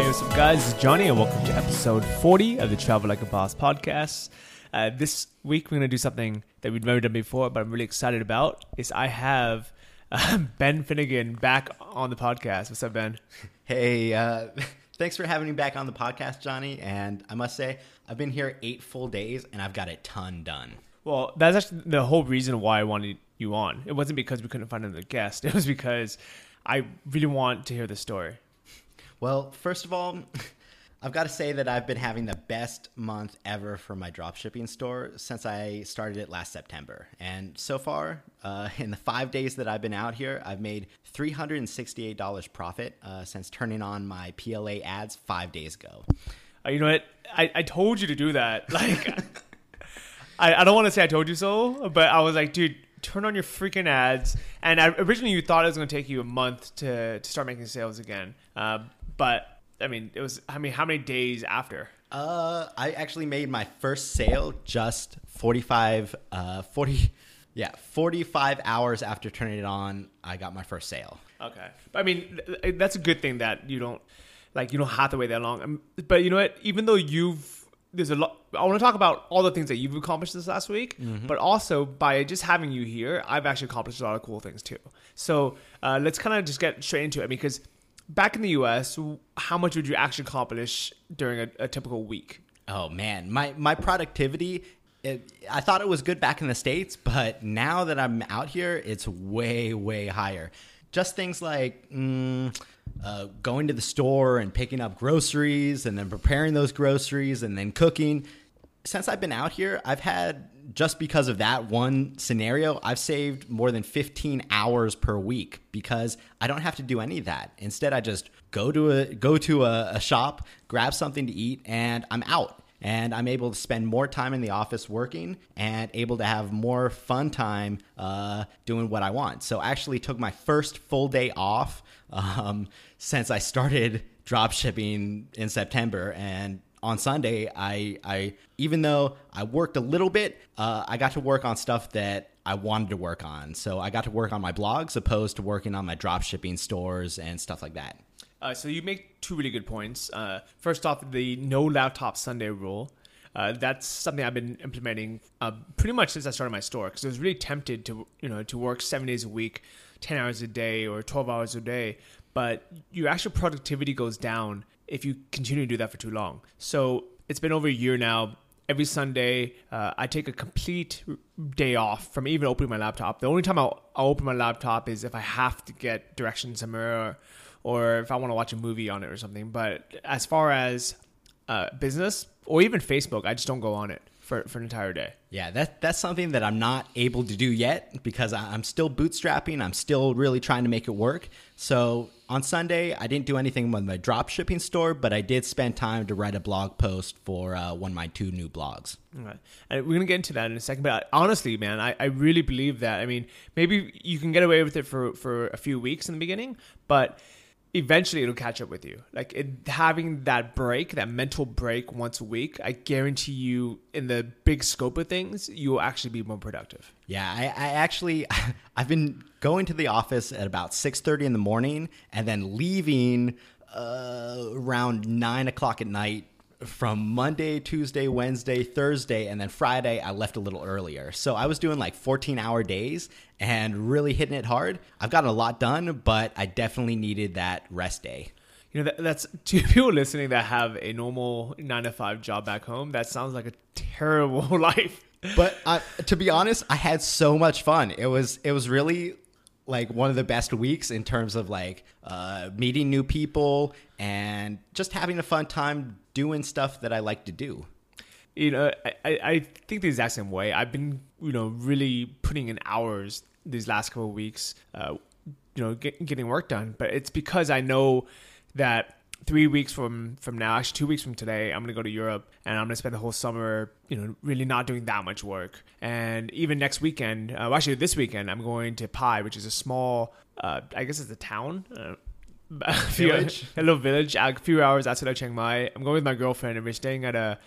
Hey, what's up, guys? It's Johnny, and welcome to episode 40 of the Travel Like a Boss podcast. Uh, this week, we're going to do something that we've never done before, but I'm really excited about. Is I have uh, Ben Finnegan back on the podcast. What's up, Ben? Hey, uh, thanks for having me back on the podcast, Johnny. And I must say, I've been here eight full days, and I've got a ton done. Well, that's actually the whole reason why I wanted you on. It wasn't because we couldn't find another guest. It was because I really want to hear the story. Well, first of all, I've got to say that I've been having the best month ever for my dropshipping store since I started it last September. And so far, uh, in the five days that I've been out here, I've made $368 profit uh, since turning on my PLA ads five days ago. Uh, you know what? I, I told you to do that. Like, I, I don't want to say I told you so, but I was like, dude, turn on your freaking ads. And originally, you thought it was going to take you a month to, to start making sales again. Uh, but I mean, it was. I mean, how many days after? Uh, I actually made my first sale just 45, uh, 40, yeah, 45 hours after turning it on. I got my first sale. Okay, I mean, th- that's a good thing that you don't like. You don't have to wait that long. Um, But you know what? Even though you've there's a lot. I want to talk about all the things that you've accomplished this last week, but also by just having you here, I've actually accomplished a lot of cool things too. So uh, let's kind of just get straight into it because back in the U.S., how much would you actually accomplish during a, a typical week? Oh man, my my productivity. It, I thought it was good back in the states, but now that I'm out here, it's way way higher. Just things like mm, uh, going to the store and picking up groceries, and then preparing those groceries, and then cooking. Since I've been out here, I've had just because of that one scenario, I've saved more than 15 hours per week because I don't have to do any of that. Instead, I just go to a go to a, a shop, grab something to eat, and I'm out and I'm able to spend more time in the office working and able to have more fun time uh, doing what I want. So I actually took my first full day off um, since I started drop shipping in September and on Sunday, I, I even though I worked a little bit, uh, I got to work on stuff that I wanted to work on. So I got to work on my blogs opposed to working on my drop shipping stores and stuff like that. Uh, so you make two really good points. Uh, first off, the no laptop Sunday rule. Uh, that's something I've been implementing uh, pretty much since I started my store because I was really tempted to you know to work seven days a week, ten hours a day or twelve hours a day. But your actual productivity goes down if you continue to do that for too long. So it's been over a year now. Every Sunday, uh, I take a complete day off from even opening my laptop. The only time I'll, I'll open my laptop is if I have to get directions somewhere. Or, or if I want to watch a movie on it or something. But as far as uh, business or even Facebook, I just don't go on it for, for an entire day. Yeah, that that's something that I'm not able to do yet because I- I'm still bootstrapping. I'm still really trying to make it work. So on Sunday, I didn't do anything with my drop shipping store, but I did spend time to write a blog post for uh, one of my two new blogs. Okay. And we're gonna get into that in a second. But honestly, man, I, I really believe that. I mean, maybe you can get away with it for, for a few weeks in the beginning, but eventually it'll catch up with you. Like it, having that break, that mental break once a week, I guarantee you, in the big scope of things, you will actually be more productive. Yeah, I, I actually I've been going to the office at about six thirty in the morning and then leaving uh, around nine o'clock at night from Monday, Tuesday, Wednesday, Thursday, and then Friday I left a little earlier. So I was doing like 14 hour days and really hitting it hard. I've gotten a lot done, but I definitely needed that rest day. You know, that, that's to people listening that have a normal nine to five job back home. That sounds like a terrible life. But uh, to be honest, I had so much fun. It was it was really like one of the best weeks in terms of like uh, meeting new people and just having a fun time doing stuff that I like to do. You know, I, I think the exact same way. I've been, you know, really putting in hours these last couple of weeks, uh, you know, get, getting work done. But it's because I know that three weeks from from now, actually two weeks from today, I'm gonna go to Europe and I'm gonna spend the whole summer, you know, really not doing that much work. And even next weekend, uh, well, actually this weekend, I'm going to Pai, which is a small, uh, I guess it's a town. Uh, a, Village? a little village, a few hours outside of Chiang Mai. I'm going with my girlfriend, and we're staying at a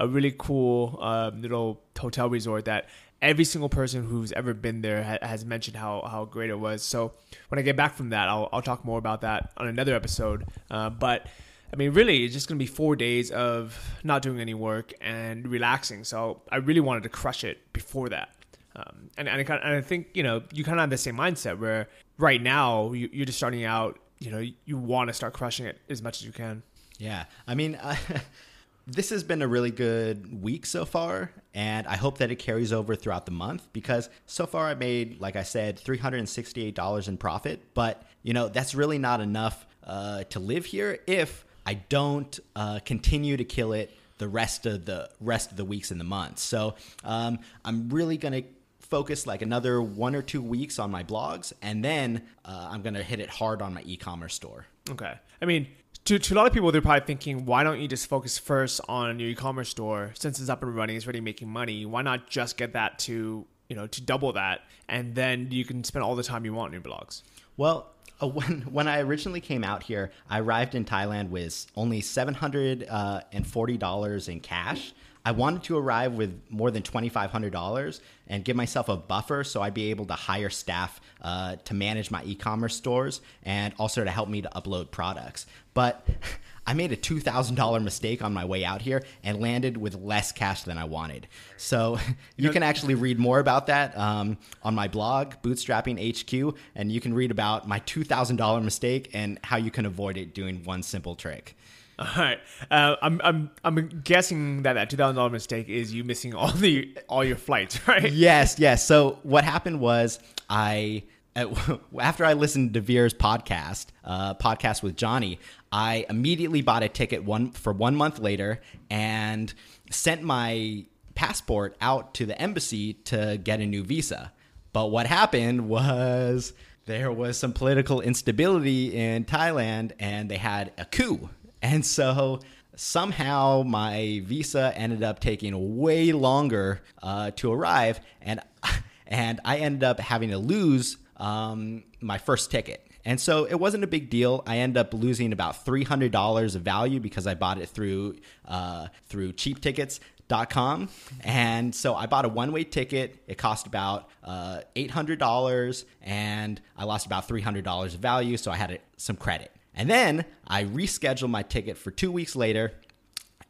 a really cool uh, little hotel resort that every single person who's ever been there ha- has mentioned how, how great it was. So when I get back from that, I'll, I'll talk more about that on another episode. Uh, but I mean, really, it's just going to be four days of not doing any work and relaxing. So I really wanted to crush it before that. Um, and, and, I and I think, you know, you kind of have the same mindset where right now you, you're just starting out, you know, you want to start crushing it as much as you can. Yeah. I mean, this has been a really good week so far, and I hope that it carries over throughout the month because so far I made, like I said, $368 in profit. But, you know, that's really not enough uh, to live here if I don't uh, continue to kill it the rest of the rest of the weeks in the month. So um, I'm really gonna focus like another one or two weeks on my blogs, and then uh, I'm gonna hit it hard on my e-commerce store. Okay. I mean, to, to a lot of people, they're probably thinking, why don't you just focus first on your e-commerce store since it's up and running, it's already making money. Why not just get that to you know to double that, and then you can spend all the time you want on your blogs. Well, uh, when when I originally came out here, I arrived in Thailand with only seven hundred and forty dollars in cash. I wanted to arrive with more than twenty five hundred dollars and give myself a buffer so I'd be able to hire staff uh, to manage my e-commerce stores and also to help me to upload products. But I made a two thousand dollar mistake on my way out here and landed with less cash than I wanted. So you can actually read more about that um, on my blog, Bootstrapping HQ, and you can read about my two thousand dollar mistake and how you can avoid it doing one simple trick. All right. Uh, I'm I'm I'm guessing that that two thousand dollar mistake is you missing all the all your flights, right? Yes, yes. So what happened was I after I listened to Veer's podcast, uh, podcast with Johnny, I immediately bought a ticket one for one month later and sent my passport out to the embassy to get a new visa. But what happened was there was some political instability in Thailand and they had a coup. And so somehow my visa ended up taking way longer uh, to arrive and and I ended up having to lose um, my first ticket. And so it wasn't a big deal. I ended up losing about three hundred dollars of value because I bought it through uh, through cheaptickets.com. And so I bought a one way ticket. It cost about uh, eight hundred dollars, and I lost about three hundred dollars of value. So I had some credit. And then I rescheduled my ticket for two weeks later.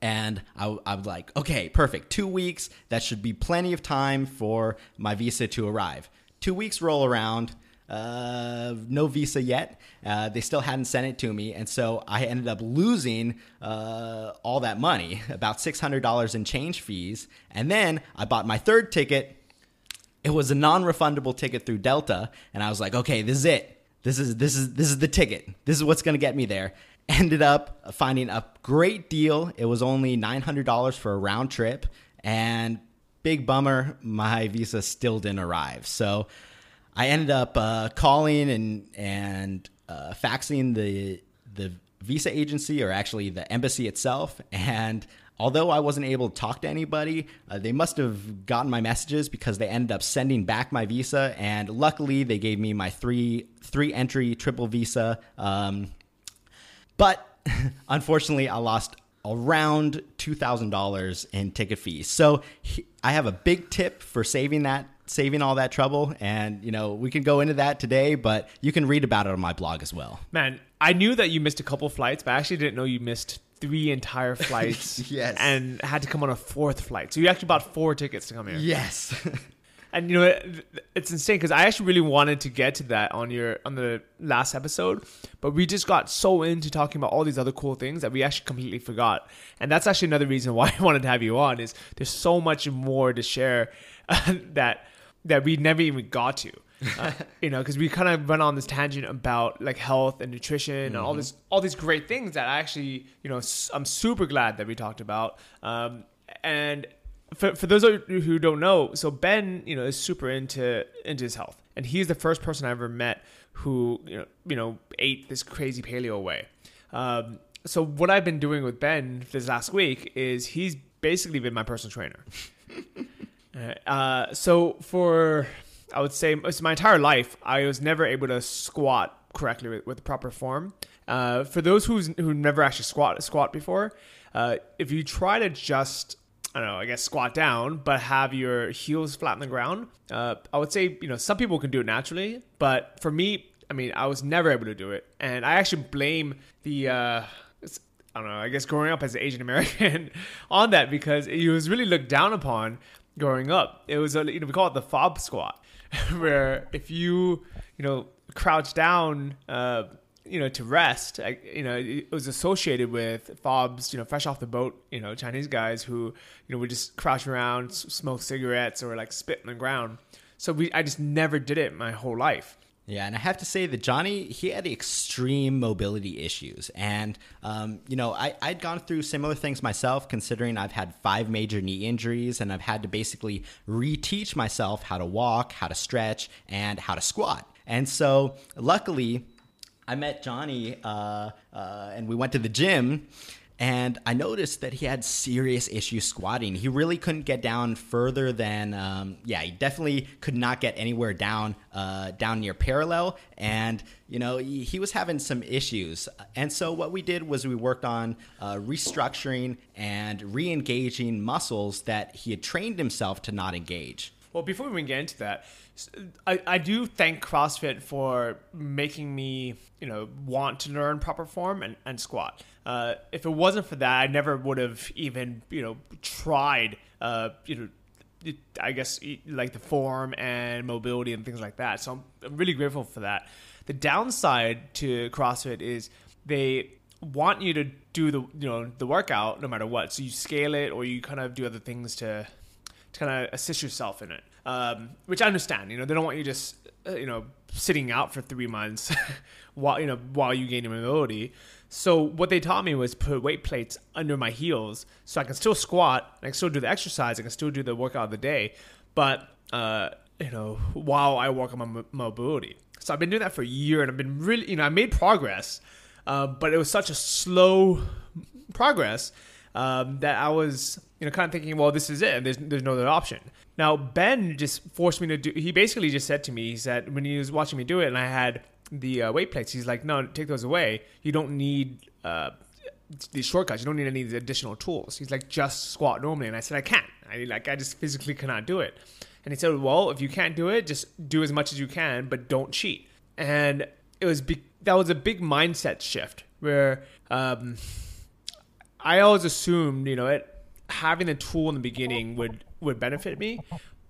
And I, I was like, okay, perfect. Two weeks. That should be plenty of time for my visa to arrive. Two weeks roll around. Uh, no visa yet. Uh, they still hadn't sent it to me, and so I ended up losing uh, all that money, about six hundred dollars in change fees. And then I bought my third ticket. It was a non-refundable ticket through Delta, and I was like, okay, this is it. This is this is this is the ticket. This is what's going to get me there. Ended up finding a great deal. It was only nine hundred dollars for a round trip, and big bummer, my visa still didn't arrive. So I ended up uh, calling and and uh, faxing the the visa agency or actually the embassy itself. And although I wasn't able to talk to anybody, uh, they must have gotten my messages because they ended up sending back my visa. And luckily, they gave me my three three entry triple visa. Um, but unfortunately, I lost around $2,000 in ticket fees. So he, I have a big tip for saving that saving all that trouble and you know we can go into that today but you can read about it on my blog as well Man, I knew that you missed a couple flights, but I actually didn't know you missed three entire flights. Yes. And had to come on a fourth flight. So you actually bought four tickets to come here. yes And you know it, it's insane because I actually really wanted to get to that on your on the last episode, but we just got so into talking about all these other cool things that we actually completely forgot. And that's actually another reason why I wanted to have you on is there's so much more to share uh, that that we never even got to. Uh, you know, because we kind of went on this tangent about like health and nutrition and all this, all these great things that I actually, you know, s- I'm super glad that we talked about. Um, and for, for those of you who don't know, so Ben, you know, is super into into his health, and he's the first person I ever met who, you know, you know, ate this crazy paleo way. Um, so what I've been doing with Ben this last week is he's basically been my personal trainer. uh, so for I would say my entire life, I was never able to squat correctly with, with proper form. Uh, for those who's who never actually squat squat before, uh, if you try to just I don't know, I guess squat down, but have your heels flat on the ground. Uh, I would say, you know, some people can do it naturally, but for me, I mean, I was never able to do it, and I actually blame the. Uh, I don't know. I guess growing up as an Asian American on that because it was really looked down upon growing up. It was you know we call it the fob squat, where if you you know crouch down. Uh, you know, to rest, I, you know, it was associated with fobs, you know, fresh off the boat, you know, Chinese guys who, you know, would just crouch around, smoke cigarettes or like spit on the ground. So we, I just never did it my whole life. Yeah, and I have to say that Johnny, he had extreme mobility issues. And, um, you know, I, I'd gone through similar things myself, considering I've had five major knee injuries and I've had to basically reteach myself how to walk, how to stretch, and how to squat. And so, luckily, I met Johnny uh, uh, and we went to the gym and I noticed that he had serious issues squatting. He really couldn't get down further than, um, yeah, he definitely could not get anywhere down, uh, down near parallel, and you know he, he, was having some issues. And so what we did was we worked on uh, restructuring and re-engaging muscles that he had trained himself to not engage. Well, before we get into that, I, I do thank CrossFit for making me, you know, want to learn proper form and, and squat. Uh, if it wasn't for that, I never would have even, you know, tried, uh, you know, I guess like the form and mobility and things like that. So I'm, really grateful for that. The downside to CrossFit is they want you to do the you know the workout no matter what. So you scale it or you kind of do other things to to kind of assist yourself in it um, which I understand. You know, they don't want you just uh, you know sitting out for three months while you know while you gain mobility. So what they taught me was put weight plates under my heels, so I can still squat, I can still do the exercise, I can still do the workout of the day, but uh, you know while I work on my mobility. So I've been doing that for a year, and I've been really you know I made progress, uh, but it was such a slow progress um, that I was you know kind of thinking, well, this is it. There's there's no other option. Now Ben just forced me to do. He basically just said to me, he said when he was watching me do it, and I had the uh, weight plates. He's like, no, take those away. You don't need. Uh, these shortcuts. You don't need any additional tools. He's like, just squat normally, and I said, I can't. I like, I just physically cannot do it. And he said, well, if you can't do it, just do as much as you can, but don't cheat. And it was be- that was a big mindset shift where um, I always assumed, you know, it having the tool in the beginning would would benefit me,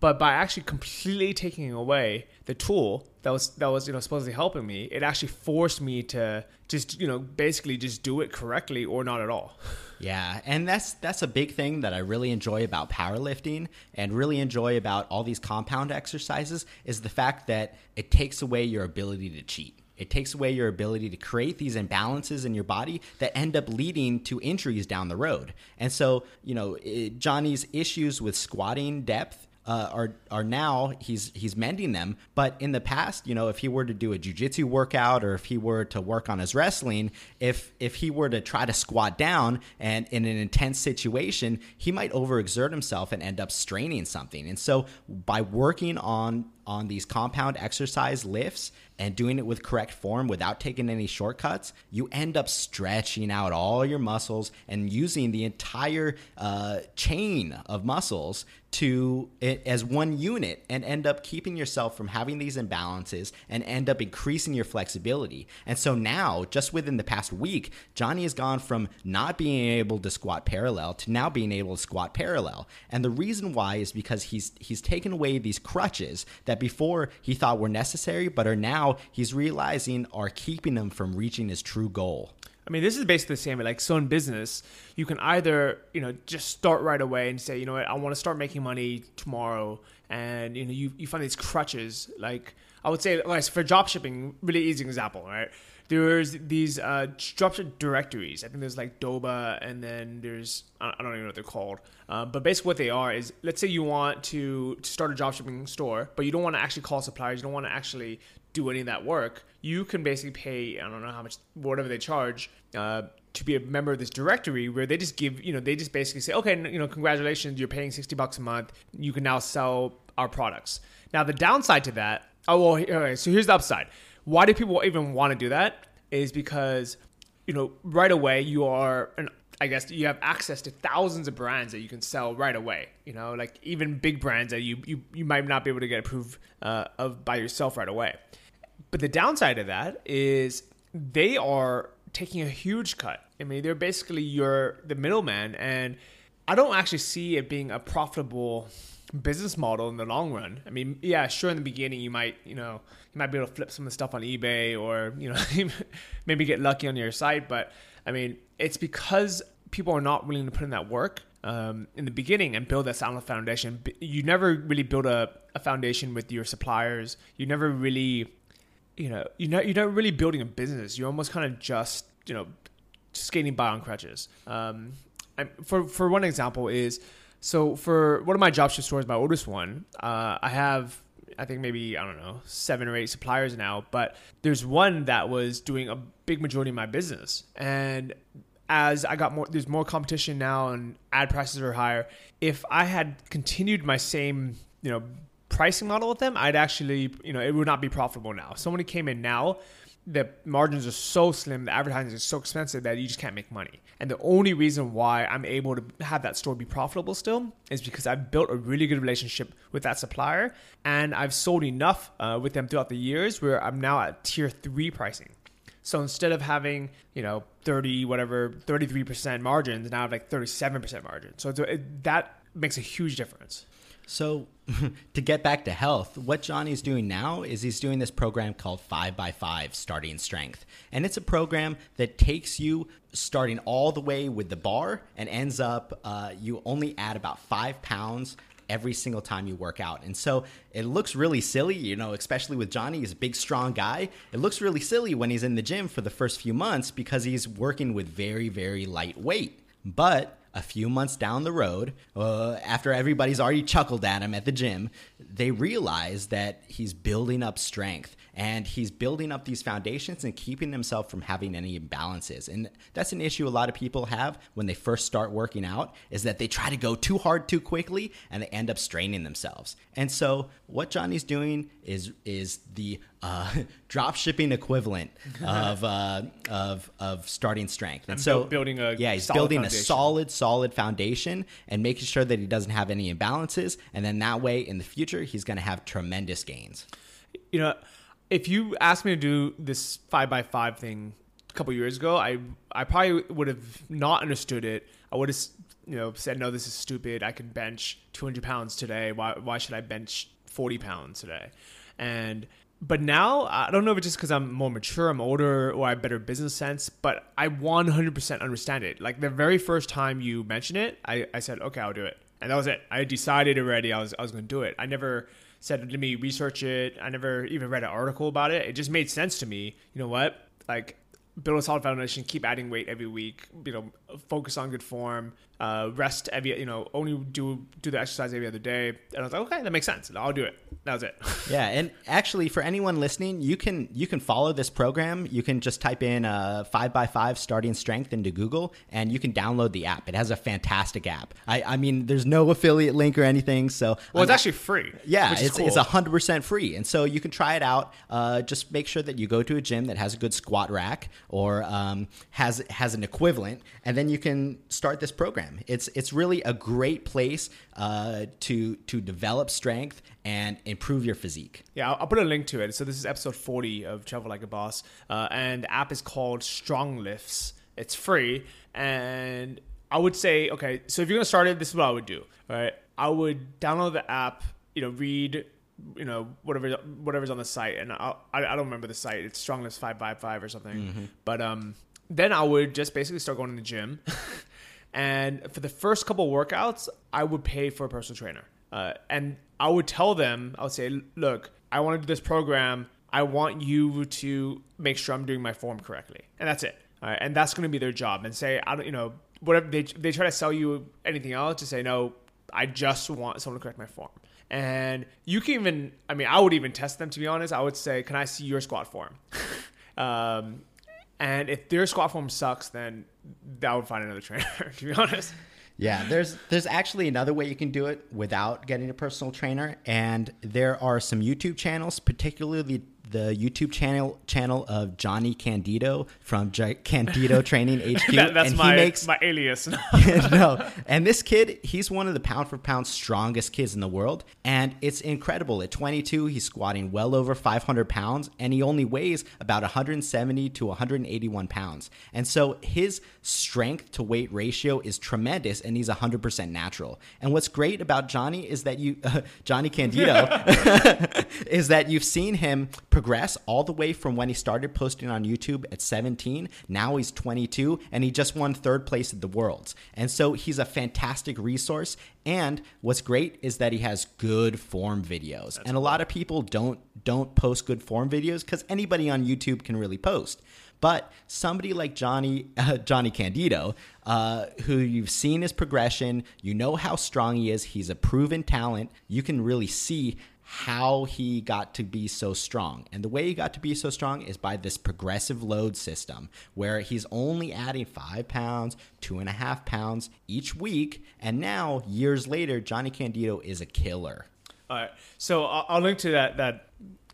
but by actually completely taking away the tool that was that was you know supposedly helping me, it actually forced me to just you know basically just do it correctly or not at all. Yeah, and that's that's a big thing that I really enjoy about powerlifting and really enjoy about all these compound exercises is the fact that it takes away your ability to cheat. It takes away your ability to create these imbalances in your body that end up leading to injuries down the road. And so, you know, it, Johnny's issues with squatting depth uh, are are now he's he's mending them. But in the past, you know, if he were to do a jujitsu workout or if he were to work on his wrestling, if if he were to try to squat down and in an intense situation, he might overexert himself and end up straining something. And so by working on on these compound exercise lifts and doing it with correct form without taking any shortcuts, you end up stretching out all your muscles and using the entire uh, chain of muscles to as one unit and end up keeping yourself from having these imbalances and end up increasing your flexibility. And so now, just within the past week, Johnny has gone from not being able to squat parallel to now being able to squat parallel. And the reason why is because he's he's taken away these crutches that before he thought were necessary but are now he's realizing are keeping him from reaching his true goal. I mean, this is basically the same. Like, so in business, you can either, you know, just start right away and say, you know what, I want to start making money tomorrow. And, you know, you, you find these crutches. Like, I would say, like, for drop shipping, really easy example, right? There's these uh, dropship directories. I think there's like Doba, and then there's I don't even know what they're called. Uh, but basically, what they are is, let's say you want to, to start a dropshipping store, but you don't want to actually call suppliers. You don't want to actually do any of that work. You can basically pay I don't know how much whatever they charge uh, to be a member of this directory where they just give you know they just basically say okay you know congratulations you're paying 60 bucks a month you can now sell our products. Now the downside to that oh well okay, so here's the upside. Why do people even want to do that? Is because you know right away you are an I guess you have access to thousands of brands that you can sell right away. You know, like even big brands that you you, you might not be able to get approved uh, of by yourself right away. But the downside of that is they are taking a huge cut. I mean, they're basically your the middleman, and I don't actually see it being a profitable business model in the long run. I mean, yeah, sure in the beginning you might, you know, you might be able to flip some of the stuff on eBay or, you know, maybe get lucky on your site, but I mean, it's because people are not willing to put in that work um, in the beginning and build that solid foundation. You never really build a, a foundation with your suppliers. You never really, you know, you know, you're not really building a business. You're almost kind of just, you know, skating by on crutches. Um, for for one example is so for one of my dropship stores, my oldest one, uh, I have I think maybe I don't know seven or eight suppliers now, but there's one that was doing a big majority of my business, and as I got more, there's more competition now, and ad prices are higher. If I had continued my same, you know, pricing model with them, I'd actually, you know, it would not be profitable now. If somebody came in now, the margins are so slim, the advertising is so expensive that you just can't make money. And the only reason why I'm able to have that store be profitable still is because I've built a really good relationship with that supplier, and I've sold enough uh, with them throughout the years where I'm now at tier three pricing. So instead of having, you know, 30, whatever, 33% margins, now I have like 37% margin. So it, that makes a huge difference. So, to get back to health, what Johnny's doing now is he's doing this program called 5 by 5 Starting Strength. And it's a program that takes you starting all the way with the bar and ends up, uh, you only add about five pounds every single time you work out. And so it looks really silly, you know, especially with Johnny, he's a big, strong guy. It looks really silly when he's in the gym for the first few months because he's working with very, very light weight. But a few months down the road, uh, after everybody's already chuckled at him at the gym, they realize that he's building up strength and he's building up these foundations and keeping himself from having any imbalances. And that's an issue a lot of people have when they first start working out is that they try to go too hard too quickly and they end up straining themselves. And so what Johnny's doing is is the uh, drop shipping equivalent of, uh, of of starting strength. And, and so building a yeah, he's building foundation. a solid, solid foundation and making sure that he doesn't have any imbalances. And then that way, in the future, he's going to have tremendous gains. You know, if you asked me to do this five by five thing a couple years ago, I I probably would have not understood it. I would have you know said no, this is stupid. I can bench 200 pounds today. Why why should I bench 40 pounds today? And but now I don't know if it's just because I'm more mature, I'm older, or I have better business sense, but I 100% understand it. Like the very first time you mentioned it, I, I said, okay, I'll do it. And that was it. I decided already I was, I was going to do it. I never said to me, research it. I never even read an article about it. It just made sense to me. You know what? Like, build a solid foundation, keep adding weight every week, you know, focus on good form, uh, rest every, you know, only do do the exercise every other day. And I was like, okay, that makes sense. I'll do it. That was it. yeah, and actually, for anyone listening, you can you can follow this program. You can just type in uh, five by five starting strength into Google, and you can download the app. It has a fantastic app. I, I mean, there's no affiliate link or anything, so well, it's actually free. Yeah, it's cool. it's hundred percent free, and so you can try it out. Uh, just make sure that you go to a gym that has a good squat rack or um, has has an equivalent, and then you can start this program. It's it's really a great place uh, to to develop strength and improve your physique. Yeah, I'll, I'll, put a link to it. So this is episode 40 of Travel Like a Boss, uh, and the app is called StrongLifts. It's free, and I would say, okay, so if you're gonna start it, this is what I would do. All right, I would download the app, you know, read you know whatever whatever's on the site and I, I don't remember the site it's strong lifts 555 or something mm-hmm. but um then i would just basically start going to the gym and for the first couple workouts i would pay for a personal trainer uh, and I would tell them, I would say, look, I want to do this program. I want you to make sure I'm doing my form correctly, and that's it. and that's going to be their job. And say, I don't, you know, whatever they they try to sell you anything else, to say no. I just want someone to correct my form. and you can even i mean i would even test them to be honest i would say can i see your squat form um, and if their squat form sucks then i would find another trainer to be honest. Yeah, there's there's actually another way you can do it without getting a personal trainer, and there are some YouTube channels, particularly the YouTube channel channel of Johnny Candito from J- Candito Training HQ. that, that's and my he makes my alias no, and this kid, he's one of the pound for pound strongest kids in the world, and it's incredible. At 22, he's squatting well over 500 pounds, and he only weighs about 170 to 181 pounds. And so his strength to weight ratio is tremendous, and he's 100% natural. And what's great about Johnny is that you, uh, Johnny Candito, is that you've seen him progress all the way from when he started posting on YouTube at 17. Now he's 22 and he just won third place at the Worlds. And so he's a fantastic resource. And what's great is that he has good form videos. and a lot of people don't don't post good form videos because anybody on YouTube can really post. But somebody like Johnny uh, Johnny Candito, uh, who you've seen his progression, you know how strong he is. He's a proven talent. You can really see how he got to be so strong. And the way he got to be so strong is by this progressive load system where he's only adding five pounds, two and a half pounds each week. And now, years later, Johnny Candito is a killer. All right. So I'll, I'll link to that that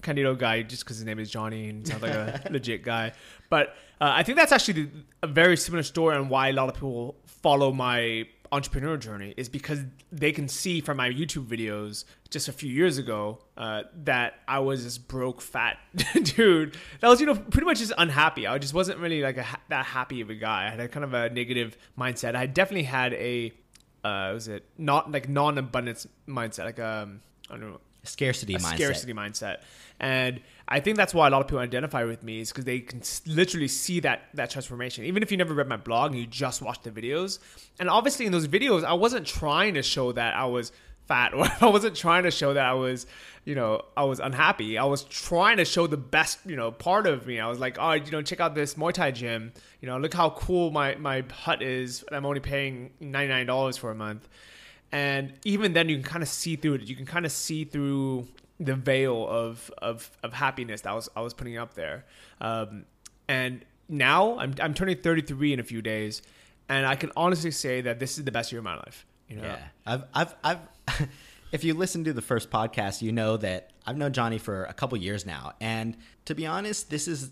Candito guy just because his name is Johnny and sounds like a legit guy. But uh, I think that's actually a very similar story on why a lot of people follow my entrepreneur journey is because they can see from my YouTube videos just a few years ago uh, that I was this broke fat dude that was you know pretty much just unhappy. I just wasn't really like a ha- that happy of a guy. I had a kind of a negative mindset. I definitely had a uh, was it not like non-abundance mindset, like um I don't know Scarcity a mindset. scarcity mindset. And I think that's why a lot of people identify with me is because they can literally see that that transformation. Even if you never read my blog and you just watched the videos, and obviously in those videos, I wasn't trying to show that I was fat or I wasn't trying to show that I was, you know, I was unhappy. I was trying to show the best, you know, part of me. I was like, oh, you know, check out this Muay Thai gym. You know, look how cool my my hut is. I'm only paying ninety nine dollars for a month. And even then, you can kind of see through it. You can kind of see through the veil of, of, of happiness that I was, I was putting up there. Um, and now I'm, I'm turning 33 in a few days. And I can honestly say that this is the best year of my life. You know? Yeah, I've, I've, I've. if you listen to the first podcast, you know that I've known Johnny for a couple years now, and to be honest, this is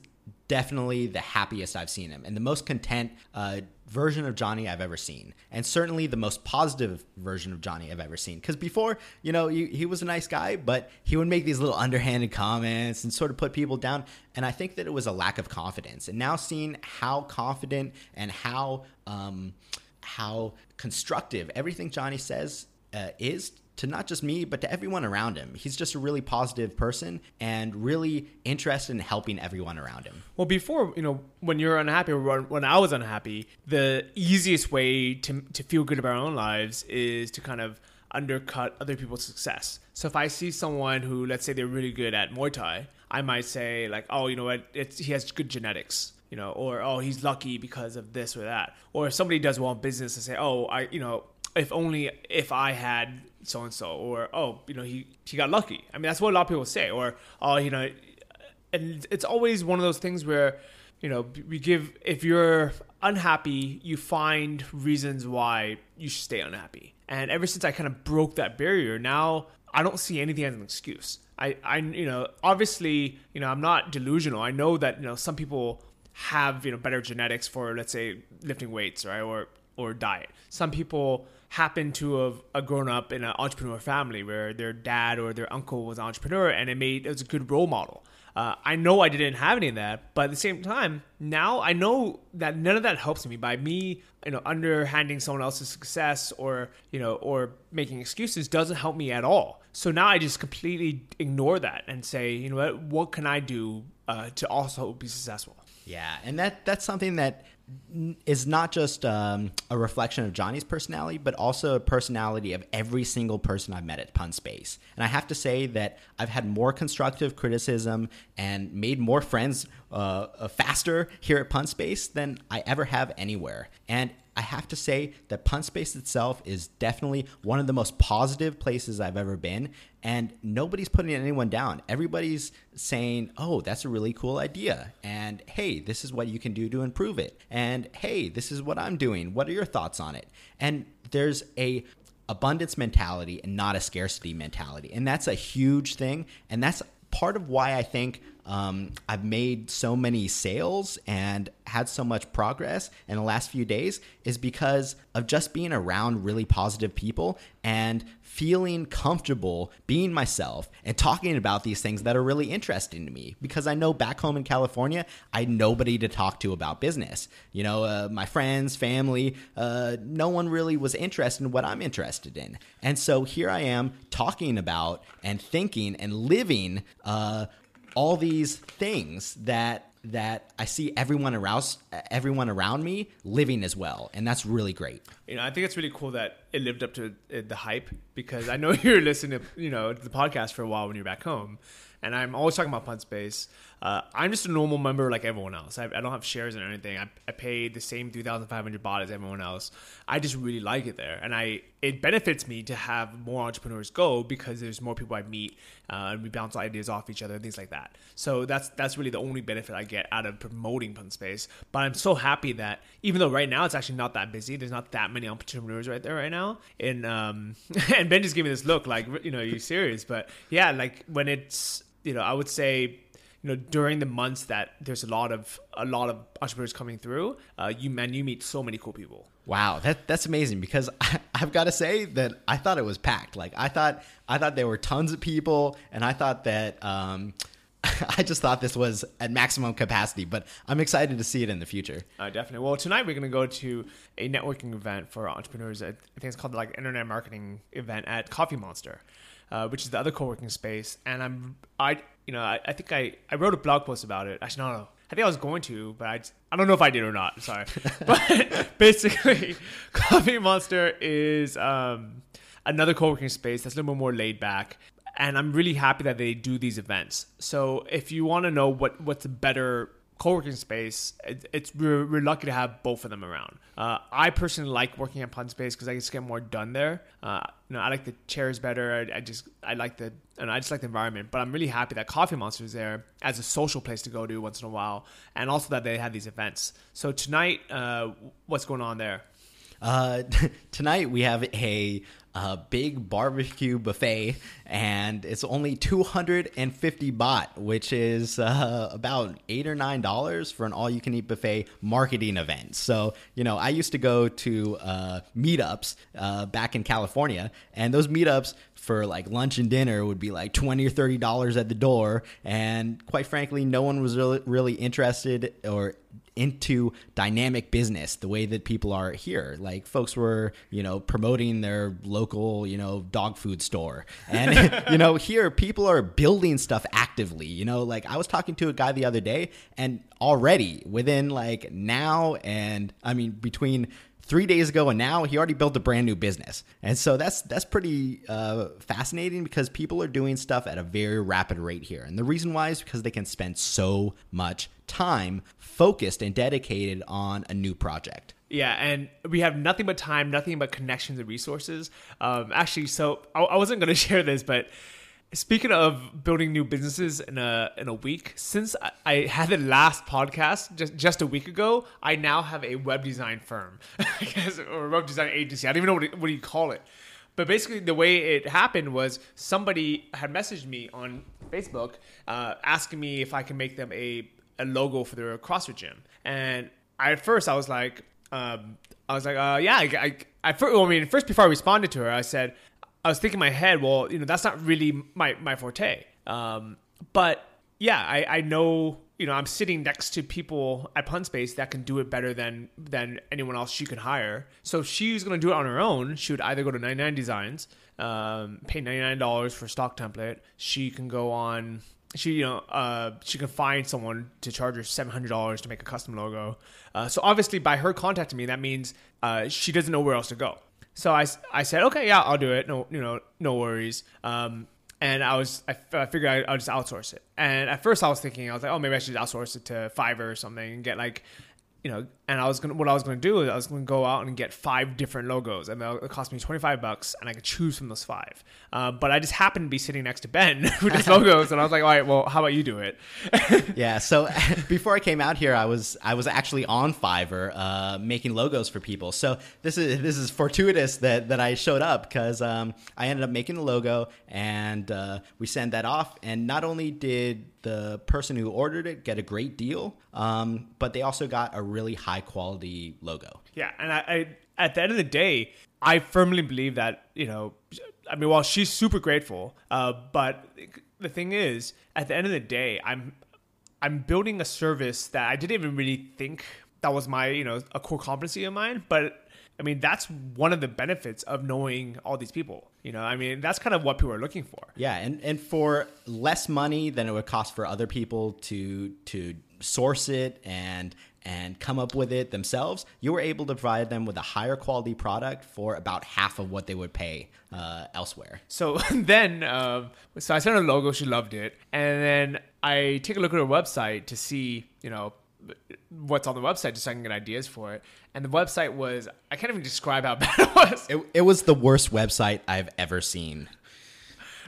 definitely the happiest I've seen him and the most content uh, version of Johnny I've ever seen, and certainly the most positive version of Johnny I've ever seen. Because before, you know, he, he was a nice guy, but he would make these little underhanded comments and sort of put people down. And I think that it was a lack of confidence. And now seeing how confident and how um, how constructive everything Johnny says uh, is to not just me, but to everyone around him. He's just a really positive person and really interested in helping everyone around him. Well, before you know, when you're unhappy or when- when I was unhappy, the easiest way to to feel good about our own lives is to kind of undercut other people's success. So if I see someone who, let's say, they're really good at Muay Thai, I might say like, oh, you know what, it's, he has good genetics. You know, or oh, he's lucky because of this or that. Or if somebody does well in business, and say, oh, I, you know, if only if I had so and so, or oh, you know, he he got lucky. I mean, that's what a lot of people say. Or oh, you know, and it's always one of those things where you know we give if you're unhappy you find reasons why you should stay unhappy and ever since i kind of broke that barrier now i don't see anything as an excuse i i you know obviously you know i'm not delusional i know that you know some people have you know better genetics for let's say lifting weights right or or diet some people happen to have uh, grown up in an entrepreneur family where their dad or their uncle was an entrepreneur and it made it was a good role model uh, I know I didn't have any of that, but at the same time, now I know that none of that helps me by me, you know, underhanding someone else's success or you know, or making excuses doesn't help me at all. So now I just completely ignore that and say, you know what, what can I do uh, to also be successful? Yeah, and that that's something that is not just um, a reflection of Johnny's personality, but also a personality of every single person I've met at Punspace. And I have to say that I've had more constructive criticism and made more friends uh, faster here at Punspace than I ever have anywhere. And I have to say that Punspace itself is definitely one of the most positive places I've ever been. And nobody's putting anyone down. Everybody's saying, oh, that's a really cool idea. And hey, this is what you can do to improve it. And hey, this is what I'm doing. What are your thoughts on it? And there's a abundance mentality and not a scarcity mentality. And that's a huge thing. And that's part of why I think um, I've made so many sales and had so much progress in the last few days is because of just being around really positive people and feeling comfortable being myself and talking about these things that are really interesting to me because I know back home in California, I had nobody to talk to about business. You know, uh, my friends, family, uh, no one really was interested in what I'm interested in. And so here I am talking about and thinking and living uh, all these things that that I see everyone around everyone around me living as well, and that's really great. You know, I think it's really cool that it lived up to uh, the hype because I know you're listening to you know the podcast for a while when you're back home, and I'm always talking about Punspace. Uh, I'm just a normal member like everyone else. I, I don't have shares or anything. I, I paid the same 3,500 baht as everyone else. I just really like it there, and I it benefits me to have more entrepreneurs go because there's more people I meet, uh, and we bounce ideas off each other and things like that. So that's that's really the only benefit I get out of promoting Punspace. But I'm so happy that even though right now it's actually not that busy, there's not that many entrepreneurs right there right now. And um, and Ben just gave me this look like you know, are you serious? But yeah, like when it's you know, I would say you know during the months that there's a lot of a lot of entrepreneurs coming through uh, you man you meet so many cool people wow that that's amazing because I, i've got to say that i thought it was packed like i thought i thought there were tons of people and i thought that um, I just thought this was at maximum capacity, but I'm excited to see it in the future. Uh, definitely. Well, tonight we're going to go to a networking event for entrepreneurs. I think it's called like internet marketing event at Coffee Monster, uh, which is the other co-working space. And I'm I you know, I, I think I, I wrote a blog post about it. Actually, no, no. I think I was going to, but I, I don't know if I did or not. Sorry. but basically, Coffee Monster is um, another co working space that's a little bit more laid back. And I'm really happy that they do these events. So if you want to know what, what's a better co-working space it, it's we're, we're, lucky to have both of them around. Uh, i personally like working at Punspace because i just get more done there. Uh, you know i like the chairs better. I, I, just i like the and i just like the environment. But i'm really happy that coffee monster is there as a social place to go to once in a while and also that they have these events. So tonight uh, what's going on there uh, tonight we have a a big barbecue buffet, and it's only 250 baht, which is uh, about eight or nine dollars for an all-you-can-eat buffet marketing event. So, you know, I used to go to uh, meetups uh, back in California, and those meetups for like lunch and dinner would be like 20 or 30 dollars at the door and quite frankly no one was really, really interested or into dynamic business the way that people are here. Like folks were, you know, promoting their local, you know, dog food store. And, you know, here people are building stuff actively. You know, like I was talking to a guy the other day and already within like now and I mean, between three days ago and now he already built a brand new business. And so that's that's pretty uh, fascinating because people are doing stuff at a very rapid rate here. And the reason why is because they can spend so much time focused and dedicated on a new project. Yeah, and we have nothing but time, nothing but connections and resources. Um, actually, so I, I wasn't going to share this, but Speaking of building new businesses in a in a week, since I, I had the last podcast just just a week ago, I now have a web design firm, I guess, or web design agency. I don't even know what it, what do you call it. But basically, the way it happened was somebody had messaged me on Facebook uh, asking me if I can make them a, a logo for their CrossFit gym. And I, at first, I was like, um, I was like, uh, yeah, I, I, I, I mean, first before I responded to her, I said, I was thinking in my head, well, you know, that's not really my my forte. Um, but yeah, I, I know you know I'm sitting next to people at Punspace that can do it better than than anyone else she can hire. So she's gonna do it on her own. She would either go to 99 Designs, um, pay 99 dollars for a stock template. She can go on. She you know uh, she can find someone to charge her seven hundred dollars to make a custom logo. Uh, so obviously by her contacting me, that means uh, she doesn't know where else to go. So I, I said, okay, yeah, I'll do it. No, you know, no worries. Um, and I was, I, figured I, I'll just outsource it. And at first I was thinking, I was like, oh, maybe I should outsource it to Fiverr or something and get like, you know, and I was gonna what I was gonna do is I was gonna go out and get five different logos, and it cost me twenty five bucks, and I could choose from those five. Uh, but I just happened to be sitting next to Ben with his logos, and I was like, all right, well, how about you do it? yeah. So before I came out here, I was I was actually on Fiverr uh, making logos for people. So this is this is fortuitous that that I showed up because um, I ended up making the logo, and uh, we sent that off. And not only did the person who ordered it get a great deal, um, but they also got a really high quality logo. Yeah, and I, I at the end of the day, I firmly believe that you know, I mean, while she's super grateful, uh, but the thing is, at the end of the day, I'm I'm building a service that I didn't even really think that was my you know a core competency of mine, but I mean, that's one of the benefits of knowing all these people. You know, I mean, that's kind of what people are looking for. Yeah, and, and for less money than it would cost for other people to to source it and and come up with it themselves, you were able to provide them with a higher quality product for about half of what they would pay uh, elsewhere. So then, um, so I sent her a logo. She loved it, and then I take a look at her website to see, you know, what's on the website just so I can get ideas for it. And the website was I can't even describe how bad it was. It, it was the worst website I've ever seen.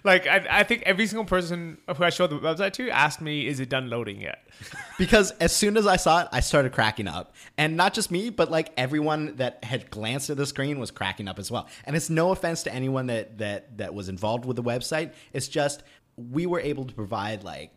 Like I, I think every single person who I showed the website to asked me, "Is it done loading yet?" because as soon as I saw it, I started cracking up, and not just me, but like everyone that had glanced at the screen was cracking up as well. And it's no offense to anyone that that that was involved with the website. It's just we were able to provide like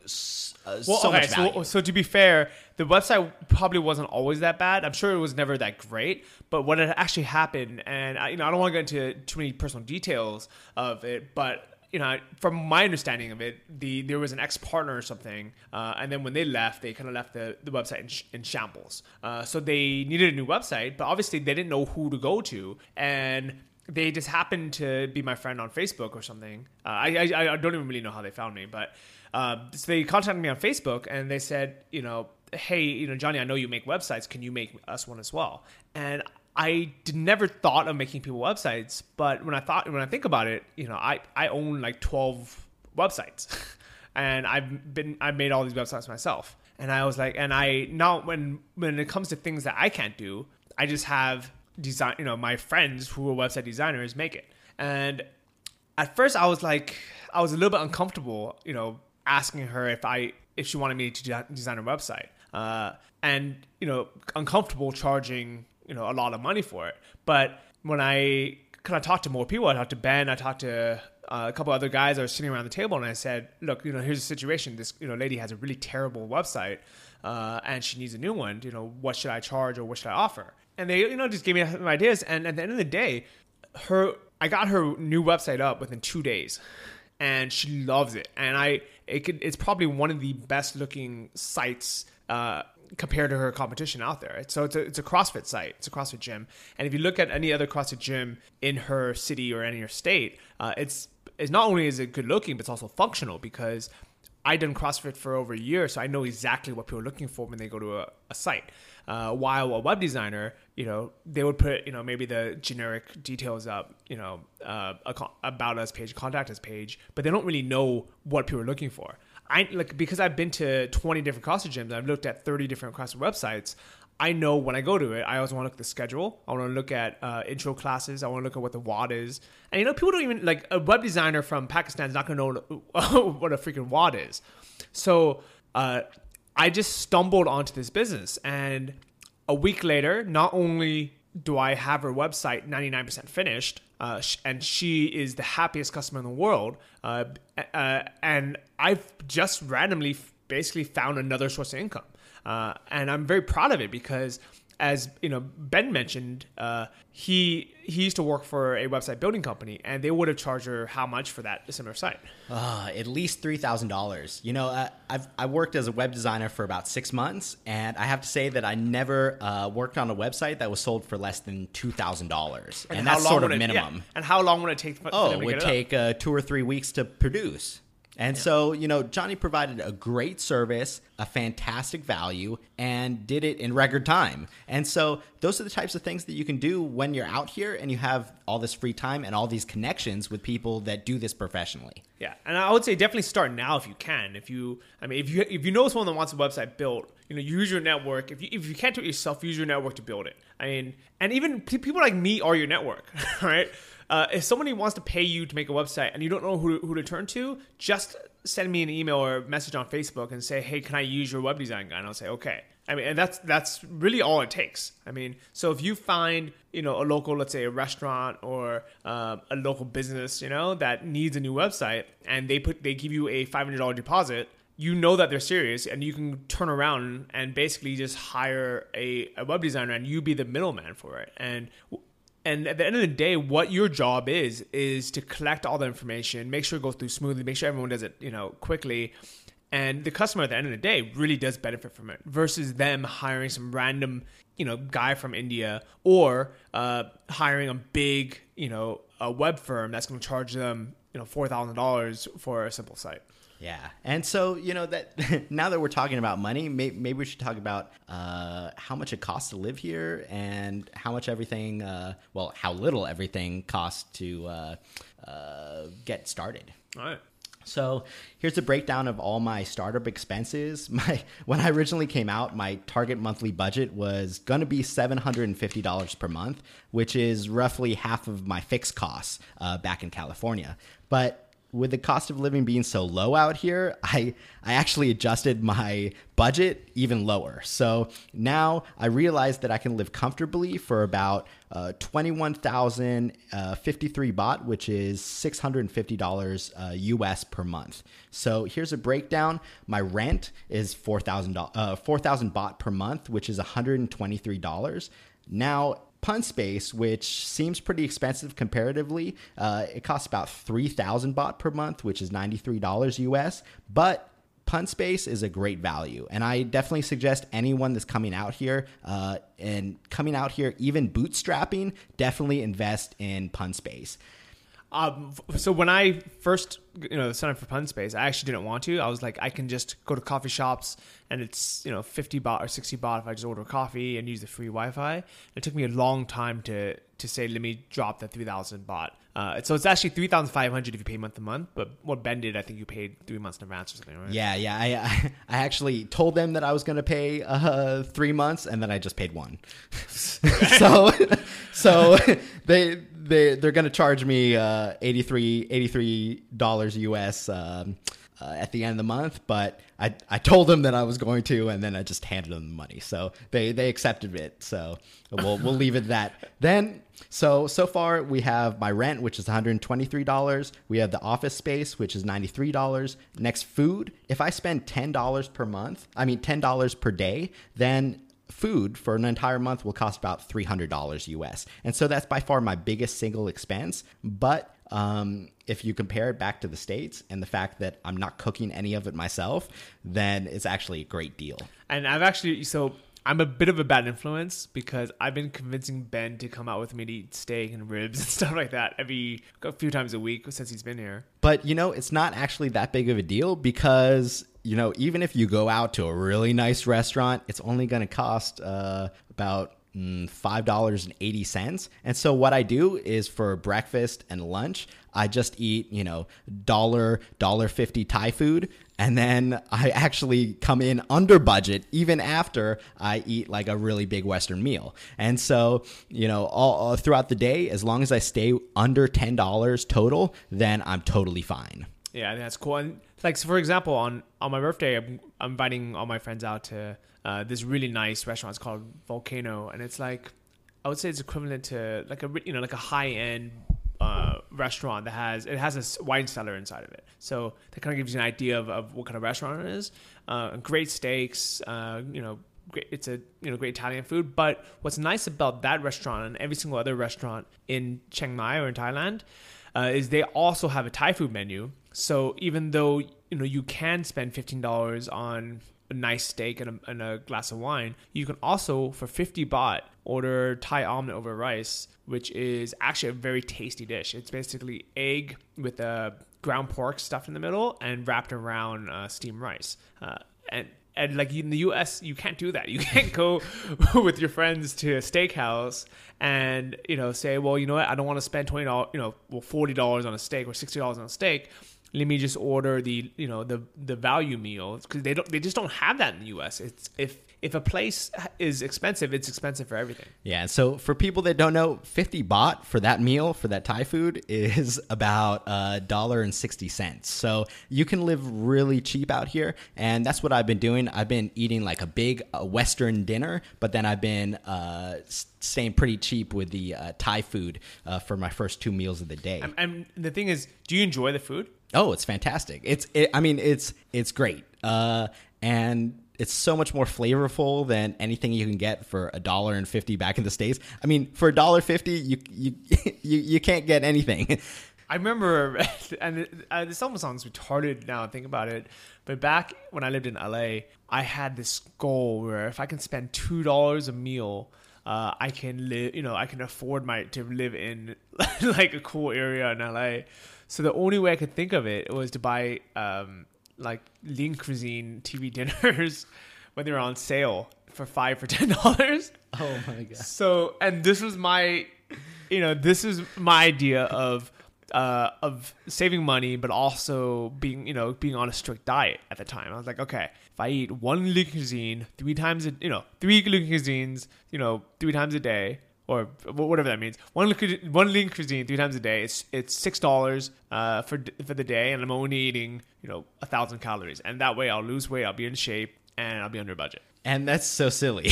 uh, well, so okay, so, so to be fair, the website probably wasn't always that bad. I'm sure it was never that great, but what had actually happened, and I, you know, I don't want to get into too many personal details of it, but you know, from my understanding of it, the there was an ex partner or something, uh, and then when they left, they kind of left the, the website in, sh- in shambles. Uh, so they needed a new website, but obviously they didn't know who to go to, and they just happened to be my friend on Facebook or something. Uh, I, I, I don't even really know how they found me, but uh, so they contacted me on Facebook and they said, you know, hey, you know, Johnny, I know you make websites. Can you make us one as well? And I did, never thought of making people websites, but when I thought when I think about it, you know, I I own like twelve websites, and I've been I've made all these websites myself. And I was like, and I now when when it comes to things that I can't do, I just have design, you know, my friends who are website designers make it. And at first, I was like, I was a little bit uncomfortable, you know, asking her if I if she wanted me to design a website, uh, and you know, uncomfortable charging you know a lot of money for it. But when I kind of talked to more people, I talked to Ben, I talked to uh, a couple other guys that were sitting around the table, and I said, "Look, you know, here's the situation. This you know lady has a really terrible website, uh, and she needs a new one. You know, what should I charge or what should I offer?" and they you know just gave me some ideas. And at the end of the day, her I got her new website up within two days, and she loves it. And I it could it's probably one of the best looking sites. Uh, compared to her competition out there. So it's a, it's a CrossFit site. It's a CrossFit gym. And if you look at any other CrossFit gym in her city or any her state, uh, it's it's not only is it good looking, but it's also functional because I done CrossFit for over a year, so I know exactly what people are looking for when they go to a, a site. Uh, while a web designer, you know, they would put, you know, maybe the generic details up, you know, uh, about us page, contact us page, but they don't really know what people are looking for. I like because I've been to 20 different CrossFit gyms, I've looked at 30 different CrossFit websites. I know when I go to it, I always want to look at the schedule. I want to look at uh, intro classes. I want to look at what the WOD is. And you know, people don't even like a web designer from Pakistan is not going to know what a freaking WOD is. So uh, I just stumbled onto this business. And a week later, not only do I have her website 99% finished, uh, and she is the happiest customer in the world, uh, uh, and I've just randomly basically found another source of income. Uh, and I'm very proud of it because as you know, Ben mentioned, uh, he he used to work for a website building company, and they would have charged her how much for that similar site? Uh, at least three thousand dollars. You know, uh, I've I worked as a web designer for about six months, and I have to say that I never uh, worked on a website that was sold for less than two thousand dollars, and, that's sort of it, minimum. Yeah. And how long would it take? For, oh, it would take uh, two or three weeks to produce And so, you know, Johnny provided a great service, a fantastic value, and did it in record time. And so, those are the types of things that you can do when you're out here and you have all this free time and all these connections with people that do this professionally. Yeah, and I would say definitely start now if you can. If you, I mean, if you if you know someone that wants a website built, you know, use your network. If you if you can't do it yourself, use your network to build it. I mean, and even people like me are your network, right? Uh, if somebody wants to pay you to make a website and you don't know who, who to turn to, just send me an email or message on Facebook and say, "Hey, can I use your web design guy?" And I'll say, "Okay." I mean, and that's that's really all it takes. I mean, so if you find you know a local, let's say a restaurant or uh, a local business, you know that needs a new website, and they put they give you a five hundred dollar deposit, you know that they're serious, and you can turn around and basically just hire a, a web designer, and you be the middleman for it. And and at the end of the day, what your job is is to collect all the information, make sure it goes through smoothly, make sure everyone does it, you know, quickly. And the customer at the end of the day really does benefit from it versus them hiring some random, you know, guy from India or uh, hiring a big, you know, a web firm that's going to charge them, you know, four thousand dollars for a simple site. Yeah, and so you know that now that we're talking about money, may, maybe we should talk about uh, how much it costs to live here and how much everything, uh, well, how little everything costs to uh, uh get started. All right. So here's a breakdown of all my startup expenses. My when I originally came out, my target monthly budget was going to be seven hundred and fifty dollars per month, which is roughly half of my fixed costs uh, back in California. But with the cost of living being so low out here, I I actually adjusted my budget even lower. So now I realize that I can live comfortably for about uh, twenty one thousand uh, fifty three baht, which is six hundred and fifty dollars uh, US per month. So here's a breakdown. My rent is four thousand uh, four thousand baht per month, which is one hundred and twenty three dollars. Now Punspace, which seems pretty expensive comparatively. Uh, it costs about 3,000 baht per month, which is $93 US. But Punspace is a great value. And I definitely suggest anyone that's coming out here uh, and coming out here, even bootstrapping, definitely invest in Punspace. Um, so when I first, you know, signed up for Punspace, I actually didn't want to. I was like, I can just go to coffee shops and it's you know 50 baht or 60 baht if I just order coffee and use the free Wi-Fi. It took me a long time to to say let me drop the 3,000 baht. Uh, so it's actually 3,500 if you pay month to month. But what Ben did, I think you paid three months in advance or something, right? Yeah, yeah. I I, I actually told them that I was going to pay uh, three months, and then I just paid one. so so they they they're going to charge me uh, 83 dollars US. Um, uh, at the end of the month, but I, I told them that I was going to, and then I just handed them the money. So they, they accepted it. So we'll, we'll leave it at that. Then, so, so far we have my rent, which is $123. We have the office space, which is $93. Next, food. If I spend $10 per month, I mean, $10 per day, then food for an entire month will cost about $300 US. And so that's by far my biggest single expense. But um, if you compare it back to the States and the fact that I'm not cooking any of it myself, then it's actually a great deal. And I've actually, so I'm a bit of a bad influence because I've been convincing Ben to come out with me to eat steak and ribs and stuff like that every a few times a week since he's been here. But you know, it's not actually that big of a deal because you know, even if you go out to a really nice restaurant, it's only going to cost uh, about mm, five dollars and so what I do is for breakfast and lunch, I just eat you know dollar dollar fifty Thai food, and then I actually come in under budget even after I eat like a really big Western meal. And so you know all, throughout the day, as long as I stay under ten dollars total, then I'm totally fine. Yeah, that's cool. And like so for example, on on my birthday, I'm, I'm inviting all my friends out to uh, this really nice restaurant. It's called Volcano, and it's like I would say it's equivalent to like a you know like a high end uh, restaurant that has it has a wine cellar inside of it. So that kind of gives you an idea of, of what kind of restaurant it is. Uh, great steaks, uh, you know, great, it's a you know great Italian food. But what's nice about that restaurant and every single other restaurant in Chiang Mai or in Thailand uh, is they also have a Thai food menu. So even though you know you can spend fifteen dollars on a nice steak and a, and a glass of wine, you can also for 50 baht order Thai omelet over rice, which is actually a very tasty dish. It's basically egg with a ground pork stuffed in the middle and wrapped around uh, steamed rice. Uh, and and like in the US, you can't do that. You can't go with your friends to a steakhouse and you know say, well, you know what, I don't want to spend twenty dollars, you know, well forty dollars on a steak or sixty dollars on a steak. Let me just order the you know the the value meal because they don't they just don't have that in the U.S. It's if if a place is expensive, it's expensive for everything. Yeah. So for people that don't know, 50 baht for that meal, for that Thai food, is about a dollar and 60 cents. So you can live really cheap out here. And that's what I've been doing. I've been eating like a big uh, Western dinner, but then I've been uh, staying pretty cheap with the uh, Thai food uh, for my first two meals of the day. And, and the thing is, do you enjoy the food? Oh, it's fantastic. It's, it, I mean, it's, it's great. Uh, and it's so much more flavorful than anything you can get for a dollar and fifty back in the states. I mean, for a dollar fifty, you you you you can't get anything. I remember, and uh, this almost sounds retarded now. Think about it, but back when I lived in LA, I had this goal where if I can spend two dollars a meal, uh, I can live. You know, I can afford my to live in like a cool area in LA. So the only way I could think of it was to buy um, like lean cuisine TV dinners when they were on sale for five for ten dollars. Oh my god! So and this was my, you know, this is my idea of uh, of saving money, but also being you know being on a strict diet at the time. I was like, okay, if I eat one lean cuisine three times a you know three lean cuisines you know three times a day or whatever that means. One one lean cuisine three times a day. It's it's six dollars uh, for for the day, and I'm only eating you know a thousand calories, and that way I'll lose weight, I'll be in shape, and I'll be under budget. And that's so silly.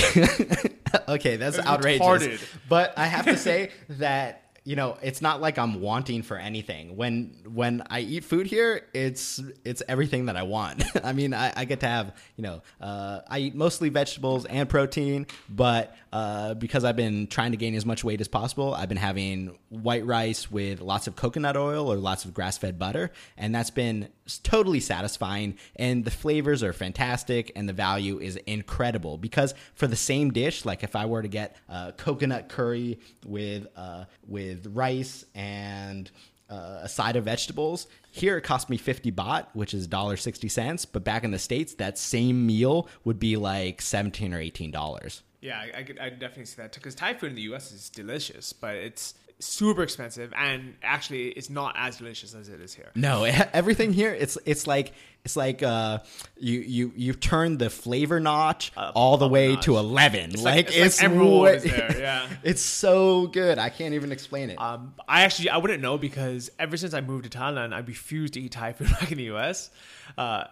okay, that's outrageous. Retarded. But I have to say that you know, it's not like I'm wanting for anything. When when I eat food here, it's it's everything that I want. I mean, I, I, get to have you know, uh, I eat mostly vegetables and protein, but uh, because I've been trying to gain as much weight as possible, I've been having white rice with lots of coconut oil or lots of grass fed butter, and that's been totally satisfying. And the flavors are fantastic, and the value is incredible because for the same dish, like if I were to get uh, coconut curry with uh, with with rice and uh, a side of vegetables. Here it cost me 50 baht, which is $1.60. But back in the States, that same meal would be like 17 or $18. Yeah, I, I could I definitely see that because Thai food in the U.S. is delicious, but it's super expensive and actually it's not as delicious as it is here. No, everything here it's it's like it's like uh you you you've turned the flavor notch uh, all the way notch. to 11. It's like, like it's, it's way, there, yeah. it's so good. I can't even explain it. Um I actually I wouldn't know because ever since I moved to Thailand, I refused to eat Thai food back in the US. Uh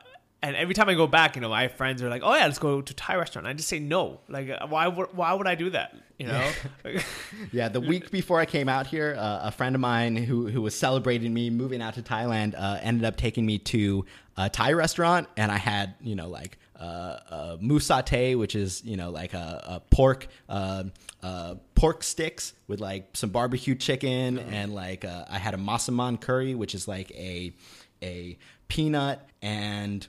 and every time I go back, you know, my friends are like, "Oh yeah, let's go to Thai restaurant." I just say no. Like, uh, why would why would I do that? You know? yeah. The week before I came out here, uh, a friend of mine who who was celebrating me moving out to Thailand uh, ended up taking me to a Thai restaurant, and I had you know like uh, moo satay, which is you know like a, a pork uh, uh, pork sticks with like some barbecue chicken, and like uh, I had a masaman curry, which is like a a peanut and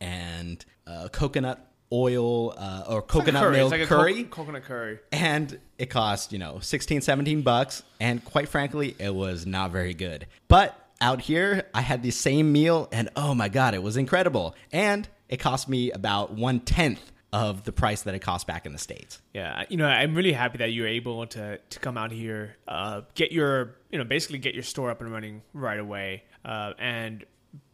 and uh, coconut oil uh, or coconut like milk like curry. Co- coconut curry. And it cost, you know, 16, 17 bucks. And quite frankly, it was not very good. But out here, I had the same meal and oh my God, it was incredible. And it cost me about one tenth of the price that it cost back in the states. Yeah, you know, I'm really happy that you're able to to come out here, uh, get your, you know, basically get your store up and running right away, uh, and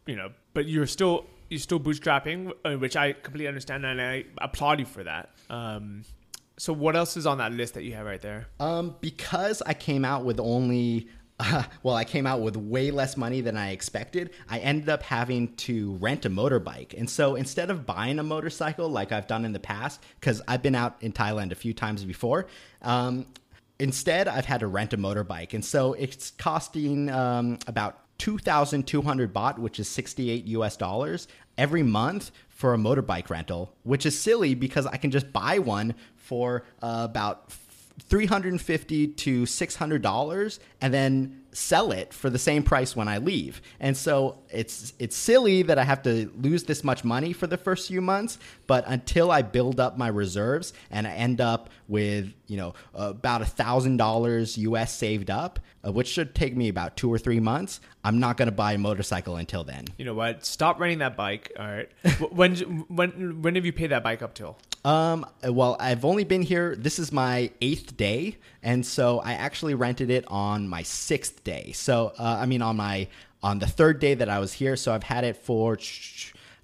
you know, but you're still you're still bootstrapping, uh, which I completely understand, and I applaud you for that. Um, so, what else is on that list that you have right there? Um, because I came out with only, uh, well, I came out with way less money than I expected. I ended up having to rent a motorbike, and so instead of buying a motorcycle like I've done in the past, because I've been out in Thailand a few times before. Um, instead, I've had to rent a motorbike, and so it's costing um, about 2,200 baht, which is 68 US dollars, every month for a motorbike rental, which is silly because I can just buy one for uh, about 350 to 600 dollars and then sell it for the same price when I leave. And so it's it's silly that I have to lose this much money for the first few months, but until I build up my reserves and I end up with you know about a thousand dollars US saved up, uh, which should take me about two or three months, I'm not going to buy a motorcycle until then. You know what? Stop renting that bike. All right. when when when have you paid that bike up till? Um, well, I've only been here. This is my eighth day, and so I actually rented it on my sixth day. So, uh, I mean, on my on the third day that I was here. So I've had it for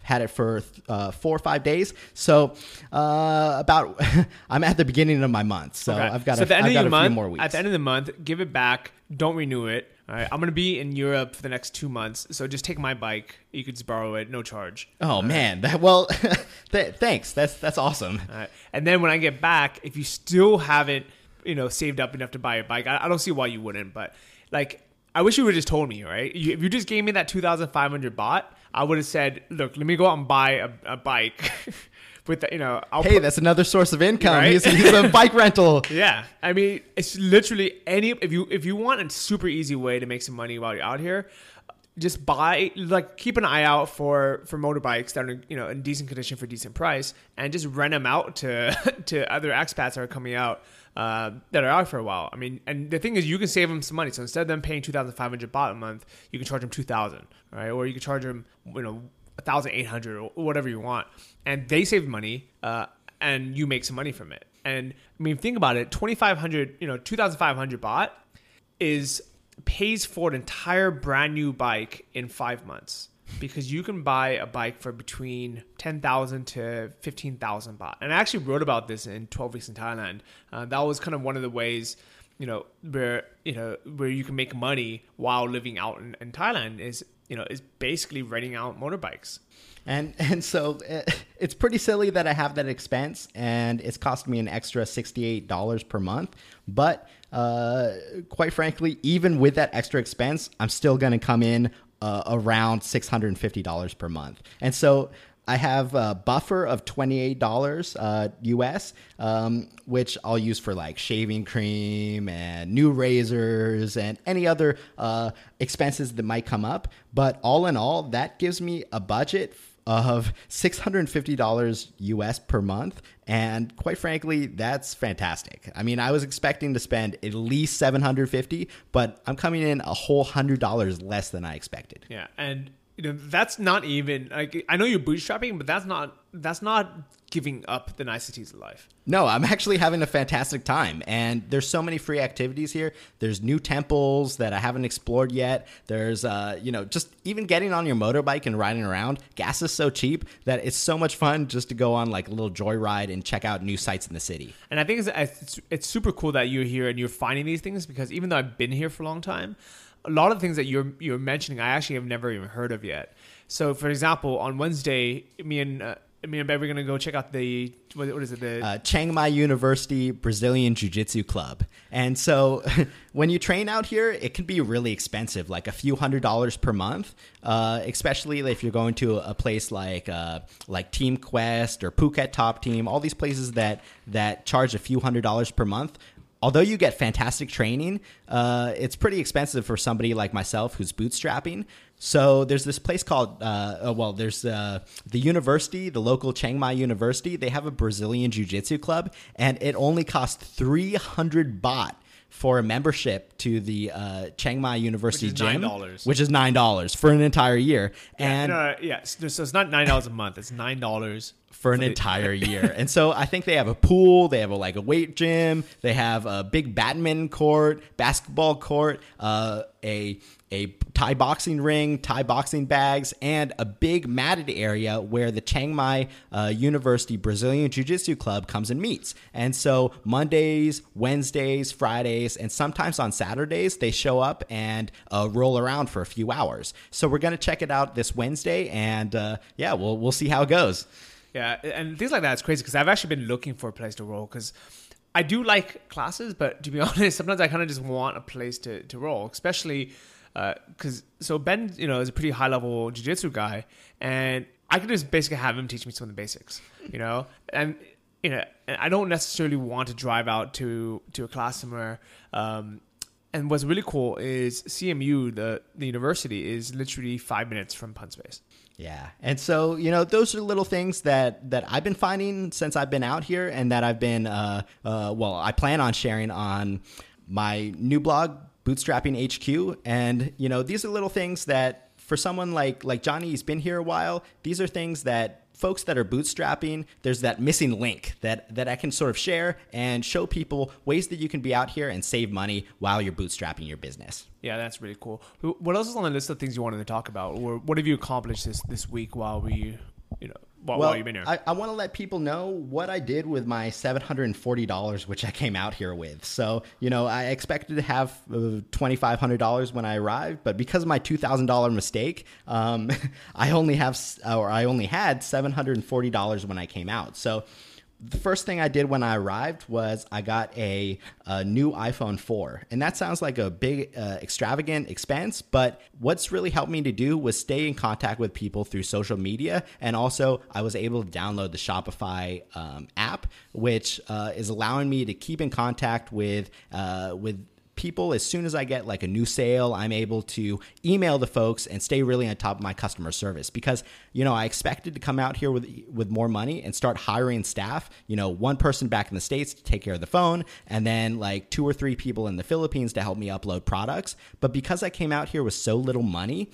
had it for uh, four or five days. So uh, about I'm at the beginning of my month. So okay. I've got so a, at the end I've of the month, more weeks. At the end of the month, give it back. Don't renew it. All right, I'm gonna be in Europe for the next two months, so just take my bike. You could just borrow it, no charge. Oh man, that well, th- thanks. That's that's awesome. All right. And then when I get back, if you still haven't, you know, saved up enough to buy a bike, I, I don't see why you wouldn't. But like, I wish you would have just told me, right? You, if you just gave me that 2,500 baht, I would have said, look, let me go out and buy a, a bike. with the, you know, I'll hey, put, that's another source of income. Right? He's, he's a bike rental. Yeah, I mean, it's literally any if you if you want a super easy way to make some money while you're out here, just buy like keep an eye out for for motorbikes that are you know in decent condition for decent price, and just rent them out to to other expats that are coming out. Uh, that are out for a while. I mean, and the thing is, you can save them some money. So instead of them paying two thousand five hundred baht a month, you can charge them two thousand, right? Or you can charge them, you know, 1800 or whatever you want and they save money uh, and you make some money from it and i mean think about it 2500 you know 2500 baht is pays for an entire brand new bike in five months because you can buy a bike for between 10,000 to 15,000 baht. And I actually wrote about this in 12 Weeks in Thailand. Uh, that was kind of one of the ways, you know, where, you know, where you can make money while living out in, in Thailand is you know, is basically renting out motorbikes. And and so eh, it's pretty silly that I have that expense, and it's cost me an extra sixty eight dollars per month. But uh, quite frankly, even with that extra expense, I'm still going to come in uh, around six hundred and fifty dollars per month. And so I have a buffer of $28 uh, US, um, which I'll use for like shaving cream and new razors and any other uh, expenses that might come up. But all in all, that gives me a budget of $650 US per month. And quite frankly, that's fantastic. I mean, I was expecting to spend at least 750, but I'm coming in a whole $100 less than I expected. Yeah. And you know that's not even like I know you're bootstrapping, but that's not that's not giving up the niceties of life. No, I'm actually having a fantastic time, and there's so many free activities here. There's new temples that I haven't explored yet. There's uh, you know, just even getting on your motorbike and riding around. Gas is so cheap that it's so much fun just to go on like a little joyride and check out new sites in the city. And I think it's, it's, it's super cool that you're here and you're finding these things because even though I've been here for a long time a lot of things that you're you're mentioning, I actually have never even heard of yet. So, for example, on Wednesday, me and uh, me and Bev are gonna go check out the what, is it the uh, Chiang Mai University Brazilian Jiu Jitsu Club. And so, when you train out here, it can be really expensive, like a few hundred dollars per month. Uh, especially if you're going to a place like uh, like Team Quest or Phuket Top Team, all these places that that charge a few hundred dollars per month although you get fantastic training, uh, it's pretty expensive for somebody like myself who's bootstrapping. So there's this place called, uh, oh, well, there's uh, the university, the local Chiang Mai University. They have a Brazilian Jiu Jitsu club, and it only costs 300 baht for a membership to the uh, Chiang Mai University which gym, $9. which is nine dollars for an entire year. Yeah, and no, yeah, so it's not nine dollars a month; it's nine dollars for an entire year. And so I think they have a pool, they have a, like a weight gym, they have a big badminton court, basketball court, uh, a a Thai boxing ring, Thai boxing bags, and a big matted area where the Chiang Mai uh, University Brazilian Jiu Jitsu Club comes and meets. And so Mondays, Wednesdays, Fridays, and sometimes on Saturdays, they show up and uh, roll around for a few hours. So we're going to check it out this Wednesday, and uh, yeah, we'll, we'll see how it goes. Yeah, and things like that is crazy because I've actually been looking for a place to roll because I do like classes, but to be honest, sometimes I kind of just want a place to, to roll, especially because uh, so Ben, you know, is a pretty high level jiu-jitsu guy, and I could just basically have him teach me some of the basics, you know, and you know, and I don't necessarily want to drive out to to a class somewhere. Um, and what's really cool is CMU, the the university, is literally five minutes from Punspace. Yeah. And so, you know, those are little things that that I've been finding since I've been out here and that I've been uh, uh well, I plan on sharing on my new blog bootstrapping HQ and you know, these are little things that for someone like like Johnny he's been here a while, these are things that folks that are bootstrapping, there's that missing link that that I can sort of share and show people ways that you can be out here and save money while you're bootstrapping your business. Yeah, that's really cool. What else is on the list of things you wanted to talk about, or what have you accomplished this this week while we, you know, while, well, while you've been here? I, I want to let people know what I did with my $740, which I came out here with. So, you know, I expected to have uh, $2,500 when I arrived, but because of my $2,000 mistake, um, I only have, or I only had $740 when I came out. So, the first thing I did when I arrived was I got a, a new iPhone 4. And that sounds like a big, uh, extravagant expense, but what's really helped me to do was stay in contact with people through social media. And also, I was able to download the Shopify um, app, which uh, is allowing me to keep in contact with, uh, with people as soon as I get like a new sale, I'm able to email the folks and stay really on top of my customer service because you know I expected to come out here with with more money and start hiring staff. You know, one person back in the states to take care of the phone, and then like two or three people in the Philippines to help me upload products. But because I came out here with so little money,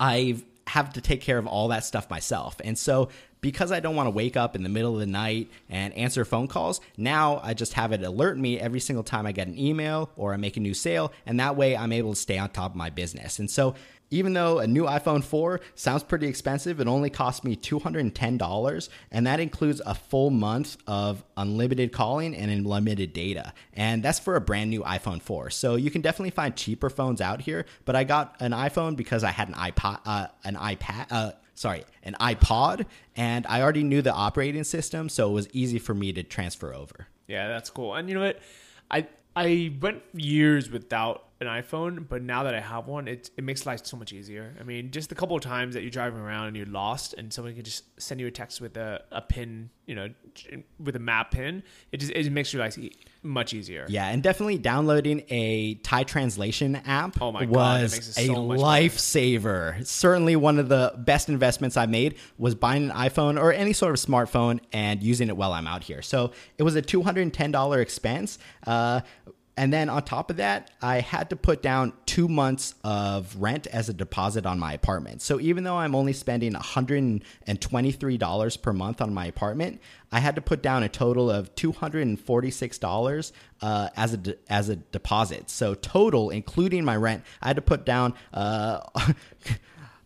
I've have to take care of all that stuff myself. And so because I don't want to wake up in the middle of the night and answer phone calls, now I just have it alert me every single time I get an email or I make a new sale. And that way I'm able to stay on top of my business. And so even though a new iPhone 4 sounds pretty expensive, it only cost me $210, and that includes a full month of unlimited calling and unlimited data. And that's for a brand new iPhone 4. So you can definitely find cheaper phones out here, but I got an iPhone because I had an iPod, uh, an iPad, uh, sorry, an iPod, and I already knew the operating system, so it was easy for me to transfer over. Yeah, that's cool. And you know what? I I went years without an iPhone, but now that I have one, it it makes life so much easier. I mean, just a couple of times that you're driving around and you're lost, and someone can just send you a text with a, a pin, you know, with a map pin. It just it makes your life much easier. Yeah, and definitely downloading a Thai translation app oh my God, was a lifesaver. Certainly one of the best investments I made was buying an iPhone or any sort of smartphone and using it while I'm out here. So it was a $210 expense. Uh, and then on top of that, I had to put down two months of rent as a deposit on my apartment. So even though I'm only spending $123 per month on my apartment, I had to put down a total of $246 uh, as a de- as a deposit. So total, including my rent, I had to put down. Uh,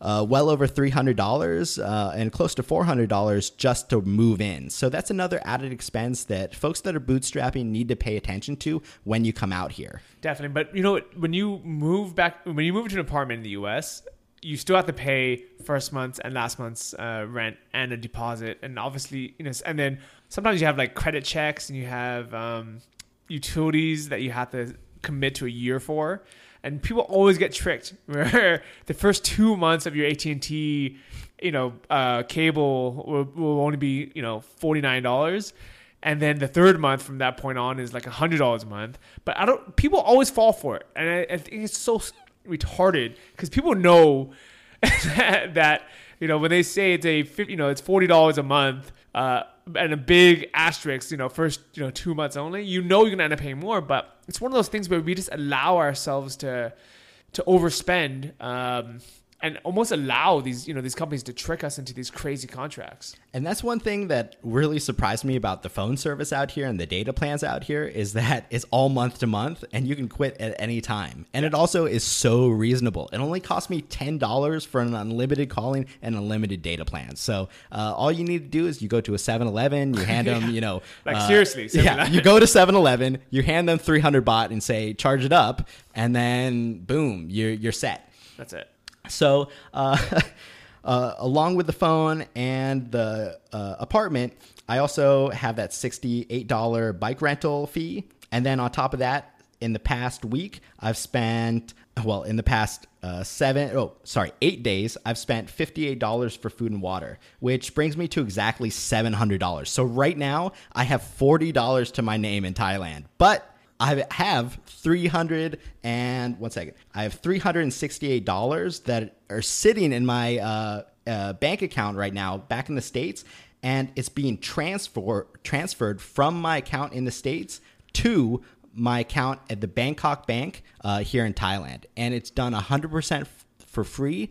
uh, well over $300 uh, and close to $400 just to move in. So that's another added expense that folks that are bootstrapping need to pay attention to when you come out here. Definitely. But you know, when you move back, when you move to an apartment in the US, you still have to pay first month's and last month's uh, rent and a deposit. And obviously, you know, and then sometimes you have like credit checks and you have um, utilities that you have to commit to a year for and people always get tricked. Where the first two months of your AT&T you know uh, cable will, will, only be you know $49 and then the third month from that point on is like $100 a month. But I don't people always fall for it. And I, I think it's so retarded because people know that, that you know when they say it's a you know it's $40 a month uh, and a big asterisk, you know, first, you know, two months only, you know you're gonna end up paying more. But it's one of those things where we just allow ourselves to to overspend. Um, and almost allow these you know these companies to trick us into these crazy contracts. And that's one thing that really surprised me about the phone service out here and the data plans out here is that it's all month to month and you can quit at any time. And it also is so reasonable. It only cost me $10 for an unlimited calling and unlimited data plan. So uh, all you need to do is you go to a 7-Eleven, you hand them, you know, like uh, seriously, yeah, you go to 7-Eleven, you hand them 300 baht and say charge it up, and then boom, you're you're set. That's it. So, uh, uh, along with the phone and the uh, apartment, I also have that $68 bike rental fee. And then on top of that, in the past week, I've spent, well, in the past uh, seven, oh, sorry, eight days, I've spent $58 for food and water, which brings me to exactly $700. So right now, I have $40 to my name in Thailand. But I have three hundred and one second. I have three hundred and sixty-eight dollars that are sitting in my uh, uh, bank account right now, back in the states, and it's being transfer transferred from my account in the states to my account at the Bangkok Bank uh, here in Thailand, and it's done hundred percent for free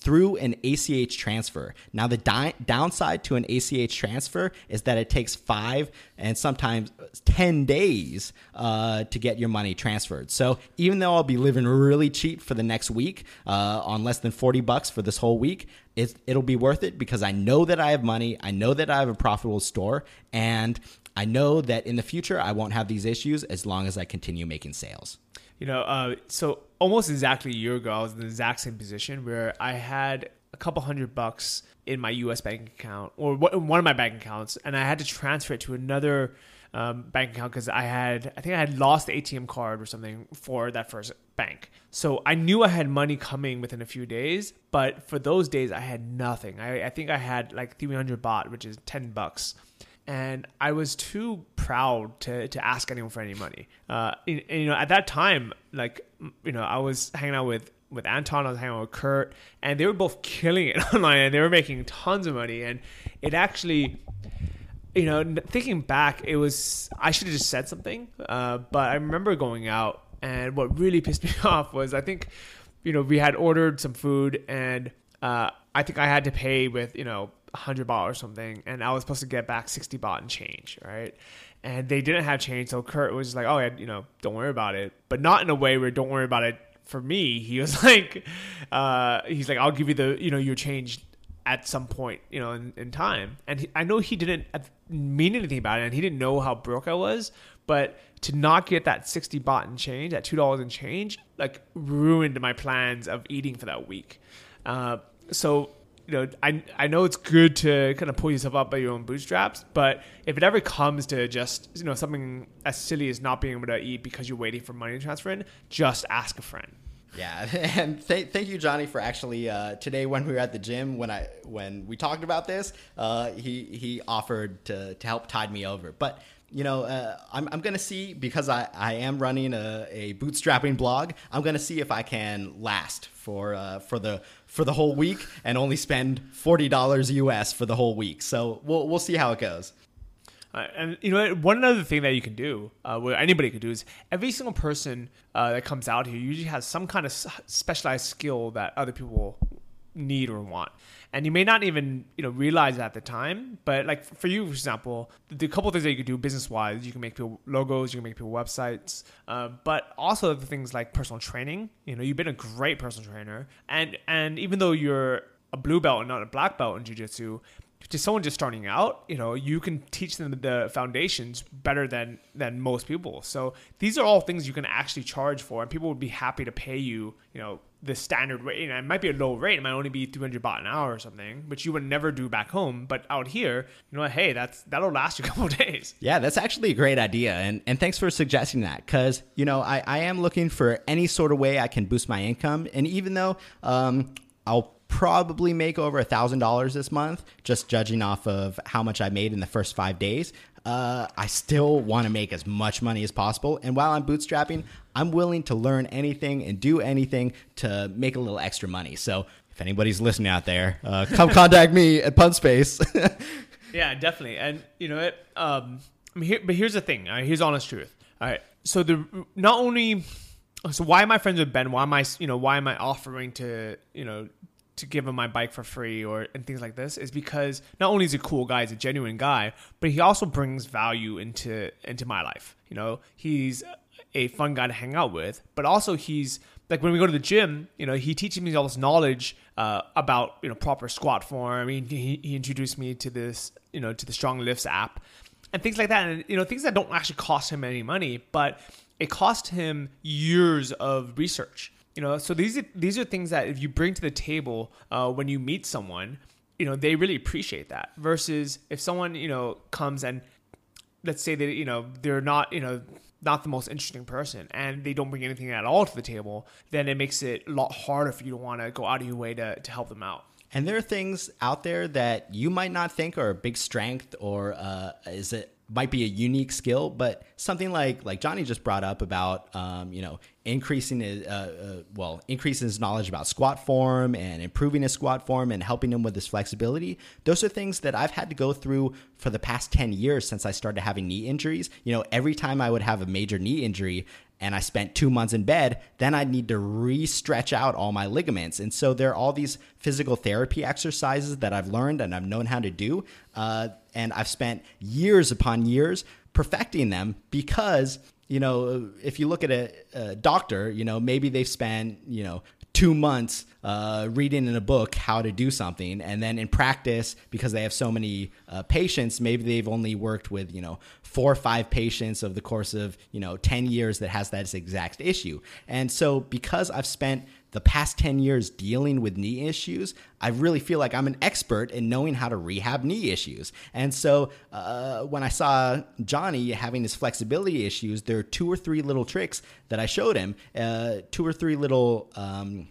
through an ACH transfer. Now, the di- downside to an ACH transfer is that it takes five and sometimes 10 days uh, to get your money transferred. So, even though I'll be living really cheap for the next week uh, on less than 40 bucks for this whole week, it, it'll be worth it because I know that I have money, I know that I have a profitable store, and I know that in the future I won't have these issues as long as I continue making sales. You know, uh, so almost exactly a year ago, I was in the exact same position where I had a couple hundred bucks in my U.S. bank account or one of my bank accounts, and I had to transfer it to another um, bank account because I had, I think I had lost the ATM card or something for that first bank. So I knew I had money coming within a few days, but for those days I had nothing. I, I think I had like 300 baht, which is 10 bucks and I was too proud to, to ask anyone for any money. Uh, and, and, you know, at that time, like you know, I was hanging out with with Anton, I was hanging out with Kurt, and they were both killing it online, and they were making tons of money, and it actually. You know, thinking back, it was I should have just said something, uh, but I remember going out, and what really pissed me off was I think, you know, we had ordered some food, and uh, I think I had to pay with you know 100 baht or something, and I was supposed to get back 60 baht and change, right? And they didn't have change, so Kurt was like, "Oh, yeah, you know, don't worry about it," but not in a way where "don't worry about it." For me, he was like, uh, he's like, "I'll give you the, you know, your change at some point, you know, in, in time." And he, I know he didn't mean anything about it, and he didn't know how broke I was, but to not get that 60 baht and change, that $2 and change, like ruined my plans of eating for that week. Uh, so you know, I I know it's good to kind of pull yourself up by your own bootstraps, but if it ever comes to just you know something as silly as not being able to eat because you're waiting for money to transfer in, just ask a friend. Yeah, and th- thank you, Johnny, for actually uh, today when we were at the gym when I when we talked about this, uh, he he offered to to help tide me over, but you know, uh, I'm, I'm going to see because I, I am running a, a bootstrapping blog. I'm going to see if I can last for uh, for the for the whole week and only spend forty dollars US for the whole week. So we'll we'll see how it goes. Uh, and you know, one other thing that you can do, uh, anybody could do, is every single person uh, that comes out here usually has some kind of specialized skill that other people need or want and you may not even you know realize at the time but like for you for example the couple things that you can do business wise you can make people logos you can make people websites uh, but also the things like personal training. You know you've been a great personal trainer. And and even though you're a blue belt and not a black belt in jiu-jitsu to someone just starting out, you know, you can teach them the foundations better than than most people. So these are all things you can actually charge for, and people would be happy to pay you, you know, the standard rate. You know, it might be a low rate; it might only be 300 baht an hour or something, which you would never do back home. But out here, you know, hey, that's that'll last you a couple days. Yeah, that's actually a great idea, and and thanks for suggesting that because you know I I am looking for any sort of way I can boost my income, and even though um I'll probably make over a thousand dollars this month, just judging off of how much I made in the first five days. Uh, I still want to make as much money as possible, and while I'm bootstrapping, I'm willing to learn anything and do anything to make a little extra money. So, if anybody's listening out there, uh, come contact me at Punspace. yeah, definitely, and you know it. Um, I mean, here, but here's the thing. Right, here's honest truth. All right, so the not only so why am I friends with Ben? Why am I you know why am I offering to you know to give him my bike for free or and things like this is because not only is he a cool guy, he's a genuine guy, but he also brings value into into my life. You know, he's a fun guy to hang out with, but also he's like when we go to the gym, you know, he teaches me all this knowledge uh, about you know proper squat form. I mean, he, he introduced me to this you know to the StrongLifts app and things like that, and you know things that don't actually cost him any money, but it cost him years of research you know, so these are, these are things that if you bring to the table uh, when you meet someone, you know, they really appreciate that. Versus if someone you know comes and let's say that you know they're not you know not the most interesting person and they don't bring anything at all to the table, then it makes it a lot harder for you to want to go out of your way to, to help them out. And there are things out there that you might not think are a big strength or uh, is it might be a unique skill, but something like like Johnny just brought up about um, you know increasing his uh, uh, well increasing his knowledge about squat form and improving his squat form and helping him with his flexibility. Those are things that I've had to go through for the past ten years since I started having knee injuries. You know, every time I would have a major knee injury, and I spent two months in bed, then I'd need to re stretch out all my ligaments. And so there are all these physical therapy exercises that I've learned and I've known how to do. Uh, and I've spent years upon years perfecting them because, you know, if you look at a, a doctor, you know, maybe they've spent, you know, two months uh, reading in a book how to do something. And then in practice because they have so many uh, patients maybe they've only worked with you know four or five patients of the course of you know 10 years that has that exact issue. And so because i've spent the past 10 years dealing with knee issues, I really feel like I'm an expert in knowing how to rehab knee issues. And so uh, when I saw Johnny having his flexibility issues, there are two or three little tricks that I showed him, uh, two or three little. Um,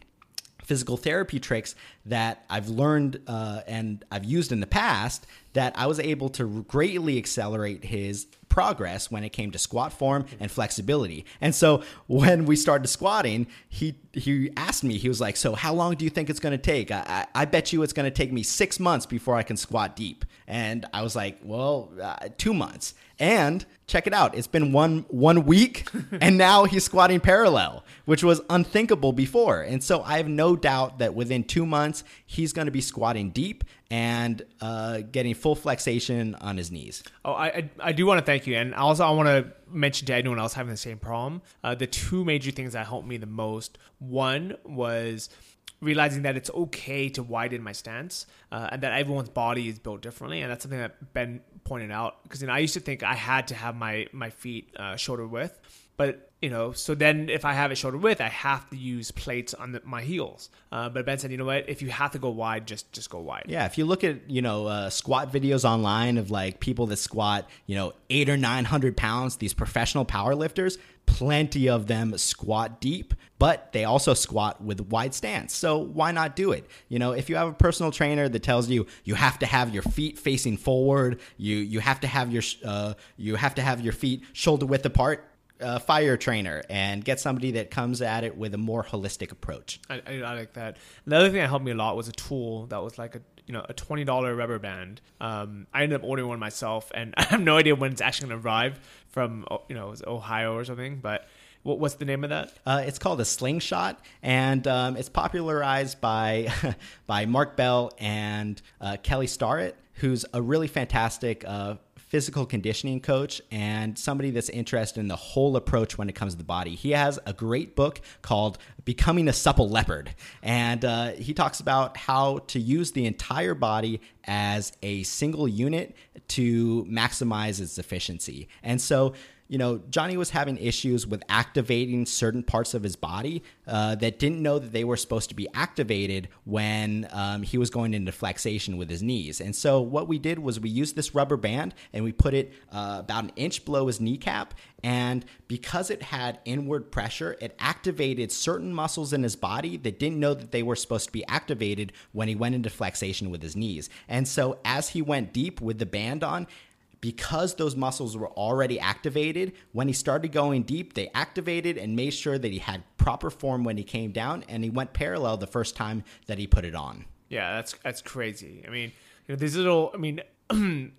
physical therapy tricks that I've learned uh, and I've used in the past that I was able to greatly accelerate his progress when it came to squat form and flexibility. And so when we started squatting, he he asked me, he was like, "So how long do you think it's going to take?" I, I, I, bet you it's going to take me six months before I can squat deep. And I was like, "Well, uh, two months." And check it out, it's been one one week, and now he's squatting parallel, which was unthinkable before. And so I have no doubt that within two months he's going to be squatting deep and uh, getting full flexation on his knees. Oh, I, I, do want to thank you, and also I want to mention to anyone else having the same problem. Uh, the two major things that helped me the most. One was realizing that it's okay to widen my stance uh, and that everyone's body is built differently and that's something that ben pointed out because you know i used to think i had to have my my feet uh, shoulder width but you know, so then if I have it shoulder width, I have to use plates on the, my heels. Uh, but Ben said, you know what? If you have to go wide, just just go wide. Yeah, if you look at you know uh, squat videos online of like people that squat you know eight or nine hundred pounds, these professional power lifters, plenty of them squat deep, but they also squat with wide stance. So why not do it? You know, if you have a personal trainer that tells you you have to have your feet facing forward, you you have to have your uh, you have to have your feet shoulder width apart a fire trainer and get somebody that comes at it with a more holistic approach. I, I, I like that. Another thing that helped me a lot was a tool that was like a you know a twenty dollar rubber band. Um, I ended up ordering one myself, and I have no idea when it's actually going to arrive from you know Ohio or something, but. What, what's the name of that? Uh, it's called a slingshot, and um, it's popularized by by Mark Bell and uh, Kelly Starrett, who's a really fantastic uh, physical conditioning coach and somebody that's interested in the whole approach when it comes to the body. He has a great book called Becoming a Supple Leopard. And uh, he talks about how to use the entire body as a single unit to maximize its efficiency. And so, you know, Johnny was having issues with activating certain parts of his body uh, that didn't know that they were supposed to be activated when um, he was going into flexation with his knees. And so, what we did was we used this rubber band and we put it uh, about an inch below his kneecap. And because it had inward pressure, it activated certain muscles in his body that didn't know that they were supposed to be activated when he went into flexation with his knees. And so, as he went deep with the band on, because those muscles were already activated, when he started going deep, they activated and made sure that he had proper form when he came down, and he went parallel the first time that he put it on. Yeah, that's that's crazy. I mean, you know, these little. I mean,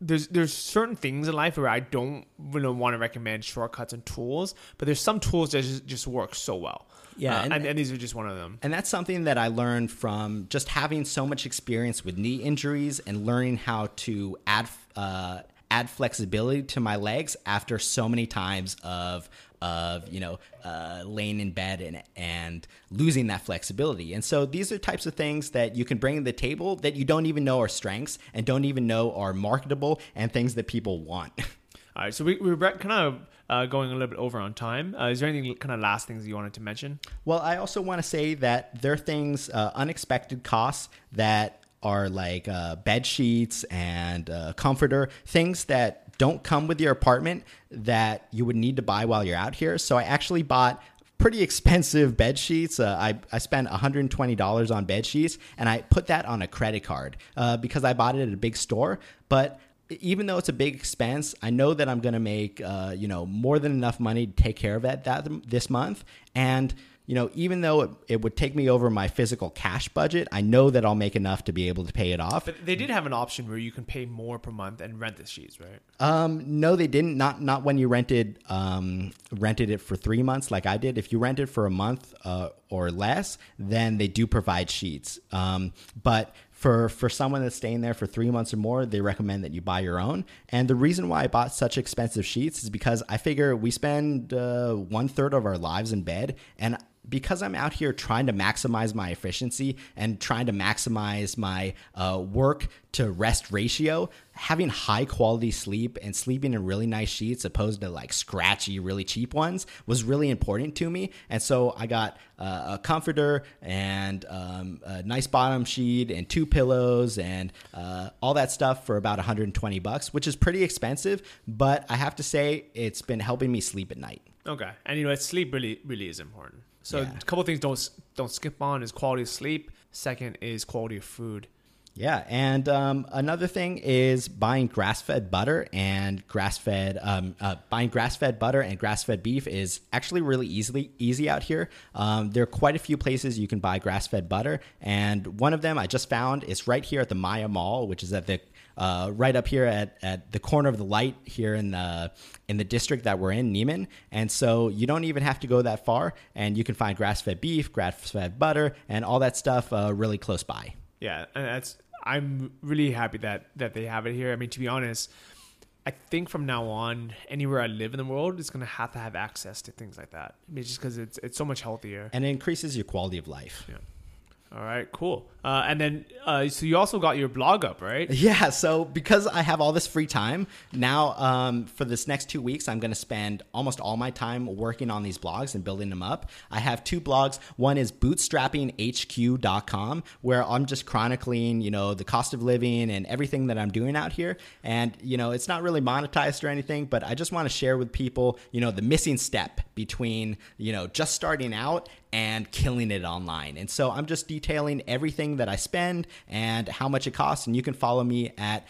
there's there's certain things in life where I don't want to recommend shortcuts and tools, but there's some tools that just, just work so well. Yeah, uh, and, and, and, these are just one of them. And that's something that I learned from just having so much experience with knee injuries and learning how to add uh, add flexibility to my legs after so many times of of you know uh, laying in bed and and losing that flexibility. And so these are types of things that you can bring to the table that you don't even know are strengths and don't even know are marketable and things that people want. All right, so we, we're kind of uh, going a little bit over on time. Uh, is there anything kind of last things you wanted to mention? Well, I also want to say that there are things, uh, unexpected costs that are like uh, bed sheets and uh, comforter, things that don't come with your apartment that you would need to buy while you're out here. So I actually bought pretty expensive bed sheets. Uh, I, I spent $120 on bed sheets and I put that on a credit card uh, because I bought it at a big store. But even though it's a big expense, I know that I'm going to make uh, you know more than enough money to take care of it that this month, and you know, even though it, it, would take me over my physical cash budget, I know that I'll make enough to be able to pay it off. But they did have an option where you can pay more per month and rent the sheets, right? Um, no, they didn't. Not not when you rented um, rented it for three months, like I did. If you rent it for a month uh, or less, then they do provide sheets. Um, but for for someone that's staying there for three months or more, they recommend that you buy your own. And the reason why I bought such expensive sheets is because I figure we spend uh, one third of our lives in bed, and because I'm out here trying to maximize my efficiency and trying to maximize my uh, work to rest ratio, having high quality sleep and sleeping in really nice sheets opposed to like scratchy, really cheap ones was really important to me. And so I got uh, a comforter and um, a nice bottom sheet and two pillows and uh, all that stuff for about 120 bucks, which is pretty expensive. But I have to say, it's been helping me sleep at night. Okay, and you know, sleep really, really is important. So yeah. a couple things don't don't skip on is quality of sleep. Second is quality of food. Yeah, and um, another thing is buying grass-fed butter and grass-fed um, uh, buying grass-fed butter and grass-fed beef is actually really easily easy out here. Um, there are quite a few places you can buy grass-fed butter, and one of them I just found is right here at the Maya Mall, which is at the uh, right up here at, at the corner of the light here in the in the district that we're in, Nimman. And so you don't even have to go that far, and you can find grass-fed beef, grass-fed butter, and all that stuff uh, really close by. Yeah, and that's I'm really happy that that they have it here. I mean, to be honest. I think from now on, anywhere I live in the world is going to have to have access to things like that. I mean, just because it's it's so much healthier and it increases your quality of life. Yeah. All right, cool. Uh, and then, uh, so you also got your blog up, right? Yeah. So because I have all this free time now, um, for this next two weeks, I'm going to spend almost all my time working on these blogs and building them up. I have two blogs. One is bootstrappinghq.com, where I'm just chronicling, you know, the cost of living and everything that I'm doing out here. And you know, it's not really monetized or anything, but I just want to share with people, you know, the missing step between, you know, just starting out and killing it online. And so I'm just detailing everything that I spend and how much it costs. And you can follow me at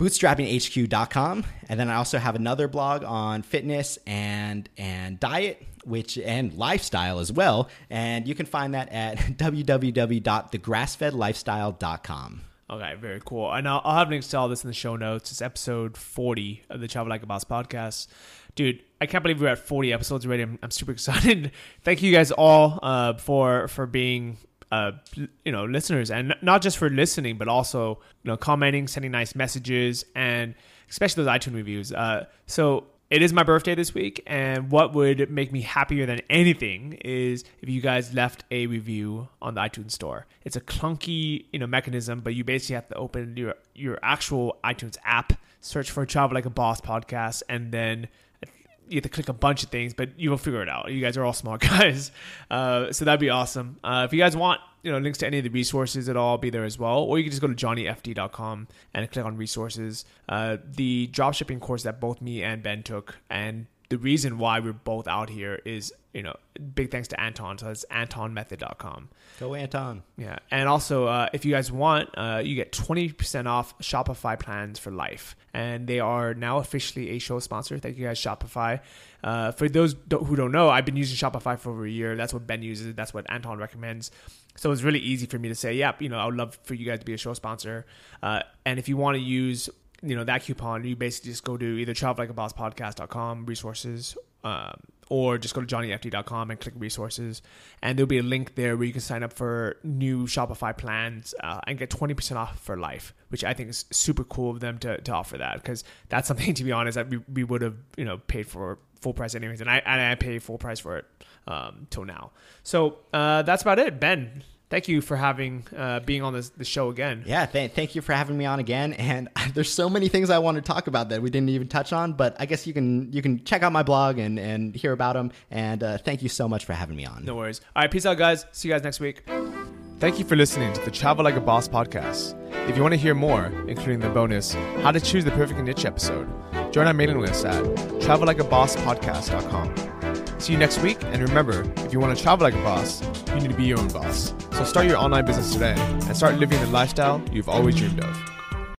bootstrappinghq.com. And then I also have another blog on fitness and and diet, which and lifestyle as well. And you can find that at www.thegrassfedlifestyle.com. Okay, very cool. And I'll, I'll have links to all this in the show notes. It's episode 40 of the Travel Like a Boss podcast dude, I can't believe we're at 40 episodes already. I'm, I'm super excited. Thank you guys all uh, for for being uh, you know listeners, and not just for listening, but also you know commenting, sending nice messages, and especially those iTunes reviews. Uh, so it is my birthday this week, and what would make me happier than anything is if you guys left a review on the iTunes store. It's a clunky, you know, mechanism, but you basically have to open your your actual iTunes app, search for Travel Like a Boss podcast, and then you have to click a bunch of things, but you will figure it out. You guys are all smart guys, uh, so that'd be awesome. Uh, if you guys want, you know, links to any of the resources at all, be there as well. Or you can just go to johnnyfd.com and click on resources. Uh, the dropshipping course that both me and Ben took, and the reason why we're both out here is you know, big thanks to Anton. So that's antonmethod.com. Go Anton. Yeah. And also, uh, if you guys want, uh, you get 20% off Shopify plans for life. And they are now officially a show sponsor. Thank you guys, Shopify. Uh, for those who don't know, I've been using Shopify for over a year. That's what Ben uses. That's what Anton recommends. So it's really easy for me to say, yep, you know, I would love for you guys to be a show sponsor. Uh, and if you want to use you know that coupon you basically just go to either travellikeabosspodcast.com resources um, or just go to johnnyfd.com and click resources. And there'll be a link there where you can sign up for new shopify plans uh, and get 20% off for life which i think is super cool of them to, to offer that because that's something to be honest that we, we would have you know paid for full price anyways. And i and i pay full price for it um, till now. So uh, that's about it. Ben thank you for having uh, being on this the show again. Yeah, th- thank you for having me on again. And there's so many things I want to talk about that we didn't even touch on, but I guess you can you can check out my blog and and hear about them. And uh, thank you so much for having me on. No worries. All right, peace out, guys. See you guys next week. Thank you for listening to the Travel Like a Boss podcast. If you want to hear more, including the bonus How to Choose the Perfect Niche episode, join our mailing list at travellikeabosspodcast.com. See you next week, and remember, if you want to travel like a boss, you need to be your own boss. So start your online business today and start living the lifestyle you've always dreamed of.